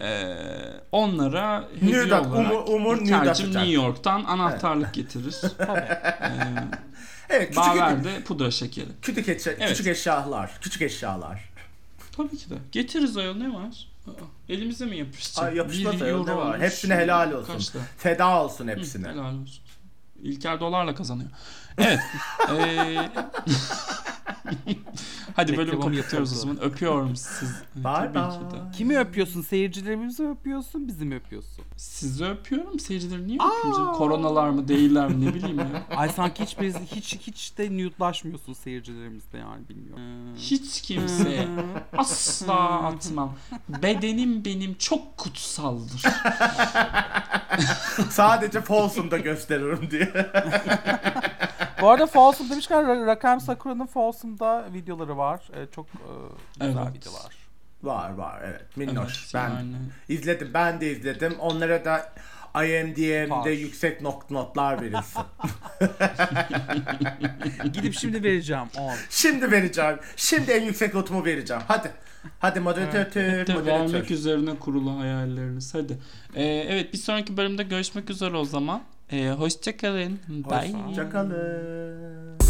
Ee, onlara hediye at, olarak Umur- Umur atacak. New York'tan anahtarlık getirir. Ee, Evet küçük, Baver de pudra şekeri. küçük, eşya, Evet. küçük eşyalar. Küçük eşyalar. Tabii ki de. Getiririz ayol ne var? Aa, Elimize mi yapışacak? Ay yapışmaz ayol, ne var? Hepsine helal olsun. Kaçta? Feda olsun Hı, hepsine. helal olsun. İlker dolarla kazanıyor. Evet. Ee, Hadi bölümü kapatıyoruz o zaman. Öpüyorum siz. Bye Tabii bye. ki de. Kimi öpüyorsun? Seyircilerimizi mi öpüyorsun? Bizi mi öpüyorsun? Sizi öpüyorum. Seyircileri niye canım? Koronalar mı değiller mi ne bileyim ya. Ay sanki hiçbir hiç hiç de nude'laşmıyorsun seyircilerimizle yani bilmiyorum. Ee, Hiç kimseye asla atmam. Bedenim benim çok kutsaldır. Sadece Folsum'da gösteririm diye. Bu arada Folsom demişken Ra- Rakam Sakura'nın Folsom'da videoları var. Ee, çok e, güzel Evet. videolar. var var evet. Minnoş. Evet, ben yani. izledim. Ben de izledim. Onlara da IMDb'de Var. yüksek not, notlar verilsin. Gidip şimdi vereceğim 10. Şimdi vereceğim. Şimdi en yüksek notumu vereceğim. Hadi. Hadi moderatör, De vermek moderatör. üzerine kurulu hayalleriniz. Hadi. Ee, evet bir sonraki bölümde görüşmek üzere o zaman. Ee, hoşçakalın. Hoşçakalın. Bye. Hoşçakalın.